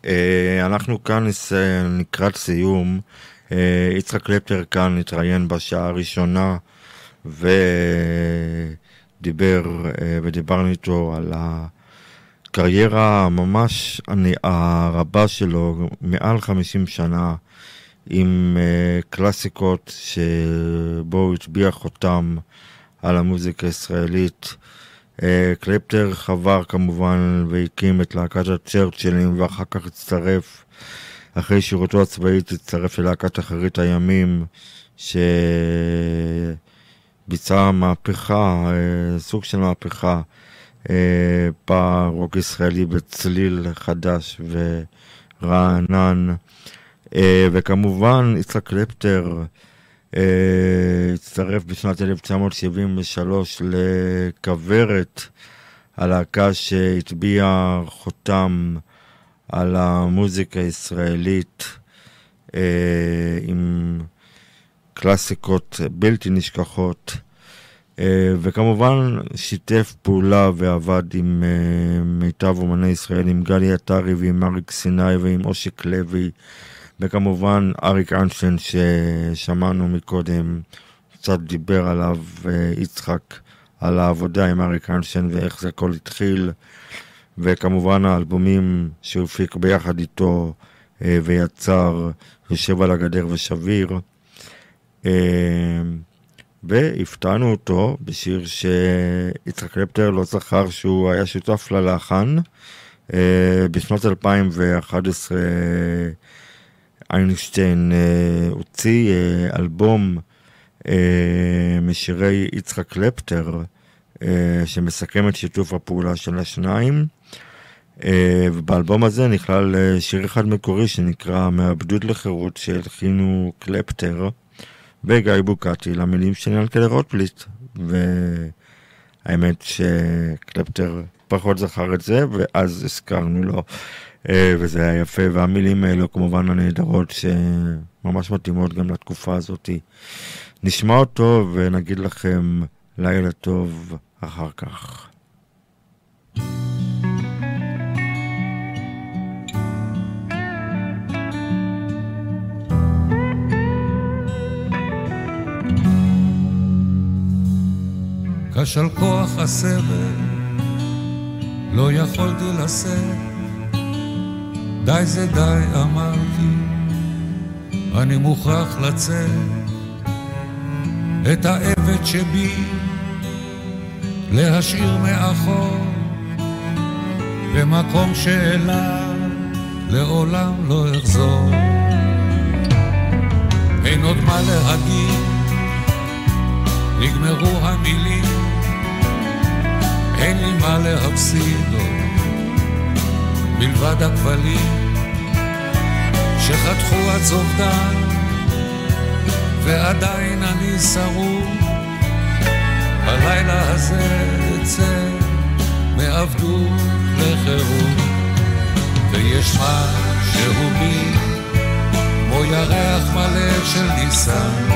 אה, אנחנו כאן נס- לקראת סיום. אה, יצחק קלפטר כאן התראיין בשעה הראשונה ודיבר, אה, ודיברנו איתו על הקריירה הממש הרבה שלו, מעל 50 שנה. עם uh, קלאסיקות שבו הוא הטביע חותם על המוזיקה הישראלית. Uh, קלפטר חבר כמובן והקים את להקת הצ'רצ'לים ואחר כך הצטרף, אחרי שירותו הצבאי הצטרף ללהקת אחרית הימים שביצעה מהפכה, uh, סוג של מהפכה ברוק ישראלי בצליל חדש ורענן. אה, וכמובן, יצחק קלפטר אה, הצטרף בשנת 1973 לכוורת, הלהקה שהטביעה חותם על המוזיקה הישראלית אה, עם קלאסיקות בלתי נשכחות. אה, וכמובן שיתף פעולה ועבד עם אה, מיטב אומני ישראל, עם גלי עטרי ועם אריק סיני ועם אושיק לוי. וכמובן אריק איינשטיין ששמענו מקודם, קצת דיבר עליו יצחק, על העבודה עם אריק איינשטיין ואיך זה הכל התחיל, וכמובן האלבומים שהוא הפיק ביחד איתו אה, ויצר, יושב על הגדר ושביר. אה, והפתענו אותו בשיר שיצחק קלפטר לא זכר שהוא היה שותף ללחן. אה, בשנות 2011 איינשטיין אה, הוציא אה, אלבום אה, משירי יצחק קלפטר, אה, שמסכם את שיתוף הפעולה של השניים. אה, ובאלבום הזה נכלל אה, שיר אחד מקורי שנקרא מעבדות לחירות שהלחינו קלפטר וגיא בוקטי למילים של ינקלה רוטבליט. והאמת שקלפטר פחות זכר את זה ואז הזכרנו לו וזה היה יפה והמילים האלו כמובן הנהדרות שממש מתאימות גם לתקופה הזאתי. נשמע אותו ונגיד לכם לילה טוב אחר כך. כשל כוח הסבל, לא יכולתי לשאת. די זה די, אמרתי, אני מוכרח לצאת. את העבד שבי להשאיר מאחור, במקום שאליו לעולם לא אחזור. אין עוד מה להגיד, נגמרו המילים, אין לי מה להפסיד עוד, מלבד הכבלים שחתכו עד זובדן, ועדיין אני שרוד. בלילה הזה אצא מעבדות לחירות, ויש משהו בי כמו ירח מלא של ניסן,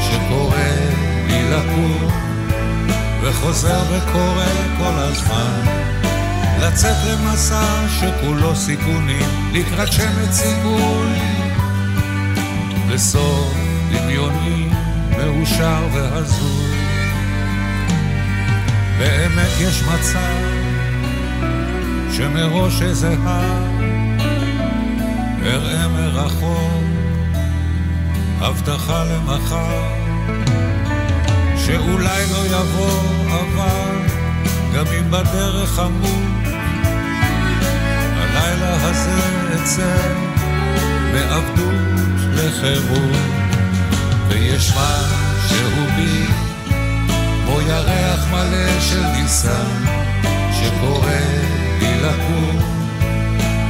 שקורא לי לקום, וחוזר וקורא כל הזמן. לצאת למסע שכולו סיכונים, לקראת שמץ סיכוי, לסוף דמיוני, מאושר והזוי. באמת יש מצב שמראש איזה הר אראה מרחוק הבטחה למחר שאולי לא יבוא אבל גם אם בדרך אמות הזה אצא מעבדות לחירות ויש משהו בי כמו ירח מלא של ניסן שקורא לי לקום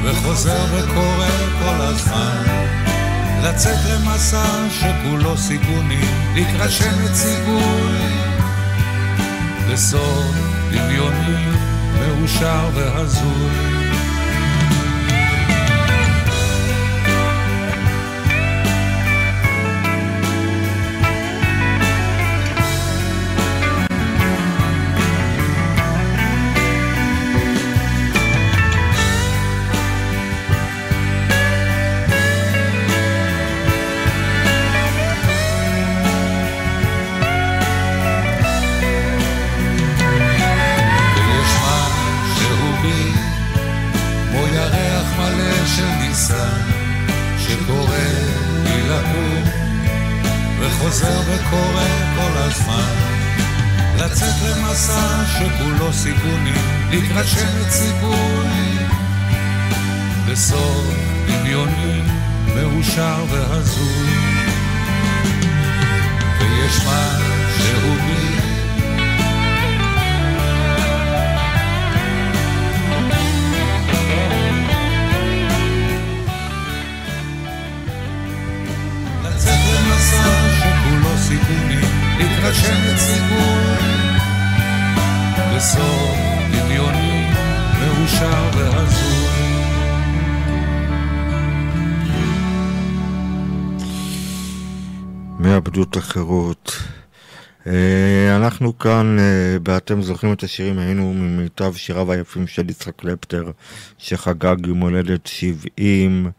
וחוזר וקורא כל הזמן. לצאת למסע שכולו סיכונים לקראת שמץ סיכוי. לסוף דמיוני מאושר והזוי שמץ סיכוי בסוף דמיוני מאושר והזוי אנחנו כאן, אה, ואתם זוכרים את השירים, היינו ממיטב שיריו היפים של יצחק קלפטר, שחגג יום הולדת 70,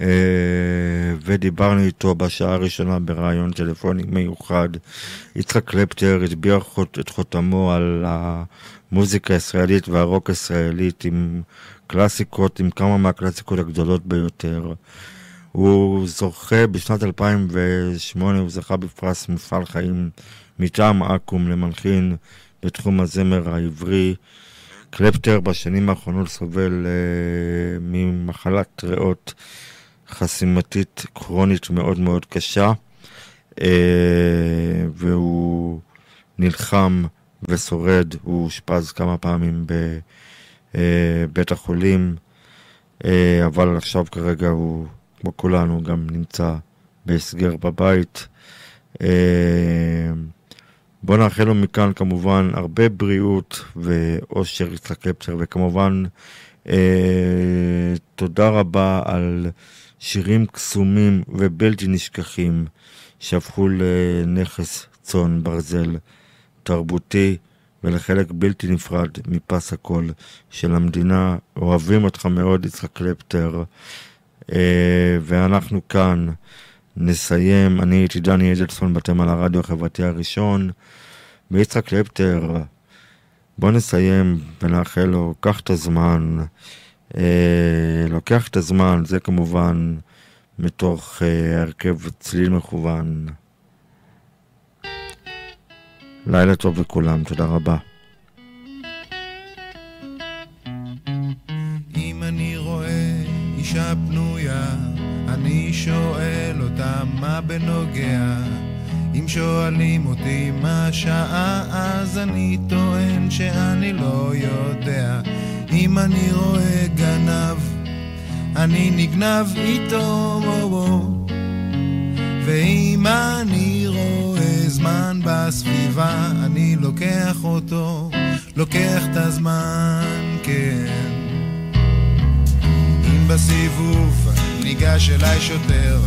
אה, ודיברנו איתו בשעה הראשונה בריאיון טלפוני מיוחד. יצחק קלפטר הטביע את חותמו על המוזיקה הישראלית והרוק הישראלית עם קלאסיקות, עם כמה מהקלאסיקות הגדולות ביותר. הוא זוכה בשנת 2008, הוא זכה בפרס מפעל חיים מטעם אקו"ם למנחין בתחום הזמר העברי. קלפטר בשנים האחרונות סובל אה, ממחלת ריאות חסימתית כרונית מאוד מאוד קשה, אה, והוא נלחם ושורד, הוא אושפז כמה פעמים בבית החולים, אה, אבל עכשיו כרגע הוא, כמו כולנו, גם נמצא בהסגר בבית. אה, בוא נאחל לו מכאן כמובן הרבה בריאות ואושר יצחק קפטר, וכמובן אה, תודה רבה על שירים קסומים ובלתי נשכחים שהפכו לנכס צאן ברזל תרבותי ולחלק בלתי נפרד מפס הקול של המדינה. אוהבים אותך מאוד, יצחק קלפטר, אה, ואנחנו כאן נסיים. אני הייתי דני אדלסון, ואתם על הרדיו החברתי הראשון. ויצחק קלפטר, בוא נסיים ונאחל לו, קח את הזמן. אה, לוקח את הזמן, זה כמובן מתוך אה, הרכב צליל מכוון. לילה טוב לכולם, תודה רבה. אם אני רואה אישה פנויה, אני שואל מה בנוגע. אם שואלים אותי מה השעה, אז אני טוען שאני לא יודע. אם אני רואה גנב, אני נגנב איתו, ואם אני רואה זמן בסביבה, אני לוקח אותו, לוקח את הזמן, כן. אם בסיבוב ניגש אליי שוטר,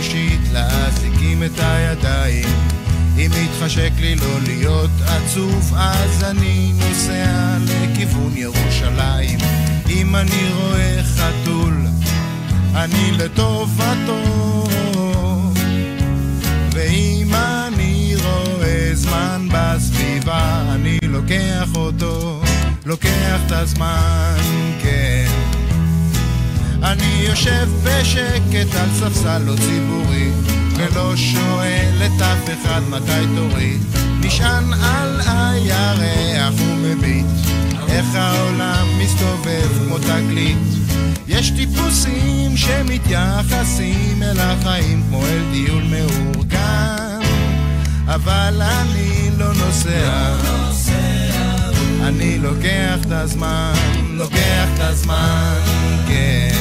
אני מושיט לאזיקים את הידיים. אם מתחשק לי לא להיות עצוב, אז אני נוסע לכיוון ירושלים. אם אני רואה חתול, אני לטובתו. ואם אני רואה זמן בסביבה, אני לוקח אותו, לוקח את הזמן, כן. אני יושב בשקט על ספסל לא ציבורי, ולא שואל את אף אחד מתי תורי. נשען על הירח ומביט, איך העולם מסתובב כמו תגלית. יש טיפוסים שמתייחסים אל החיים כמו אל טיול מאורגן, אבל אני לא נוסע. אני לוקח את הזמן, לוקח את הזמן, כן.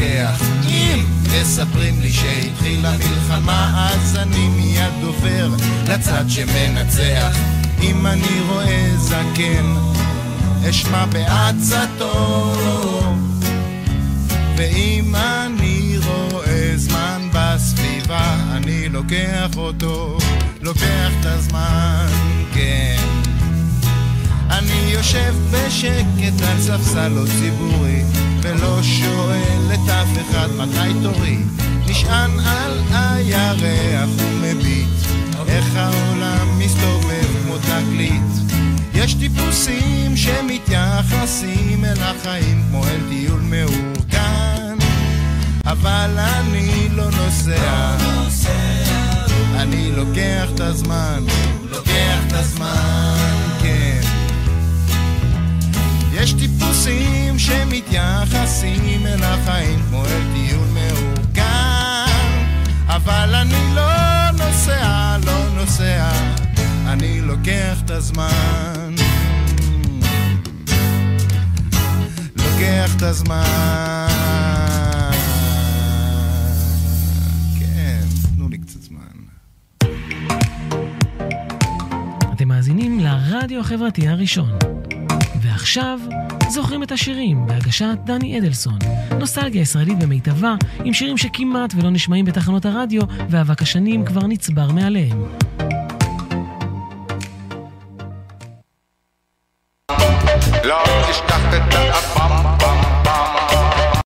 להתווכח. אם מספרים לי שהתחילה מלחמה, אז אני מיד עובר לצד שמנצח. אם אני רואה זקן, אשמע בעצתו. ואם אני רואה זמן בסביבה, אני לוקח אותו, לוקח את הזמן, כן. אני יושב בשקט על ספסל לא ציבורי, ולא שואל את אף אחד מתי תורי. נשען על הירח ומביט, איך העולם מסתובב כמו תגלית. יש טיפוסים שמתייחסים אל החיים כמו אל טיול מאורגן, אבל אני לא נוסע. אני לוקח את הזמן, לוקח את הזמן. יש טיפוסים שמתייחסים אל החיים כמו אל טיול מאורגן, אבל אני לא נוסע, לא נוסע, אני לוקח את הזמן. לוקח את הזמן. כן, תנו לי קצת זמן. אתם מאזינים לרדיו החברתי הראשון. ועכשיו, זוכרים את השירים בהגשת דני אדלסון. נוסטלגיה ישראלית במיטבה, עם שירים שכמעט ולא נשמעים בתחנות הרדיו, ואבק השנים כבר נצבר מעליהם. לא תשכח את האבם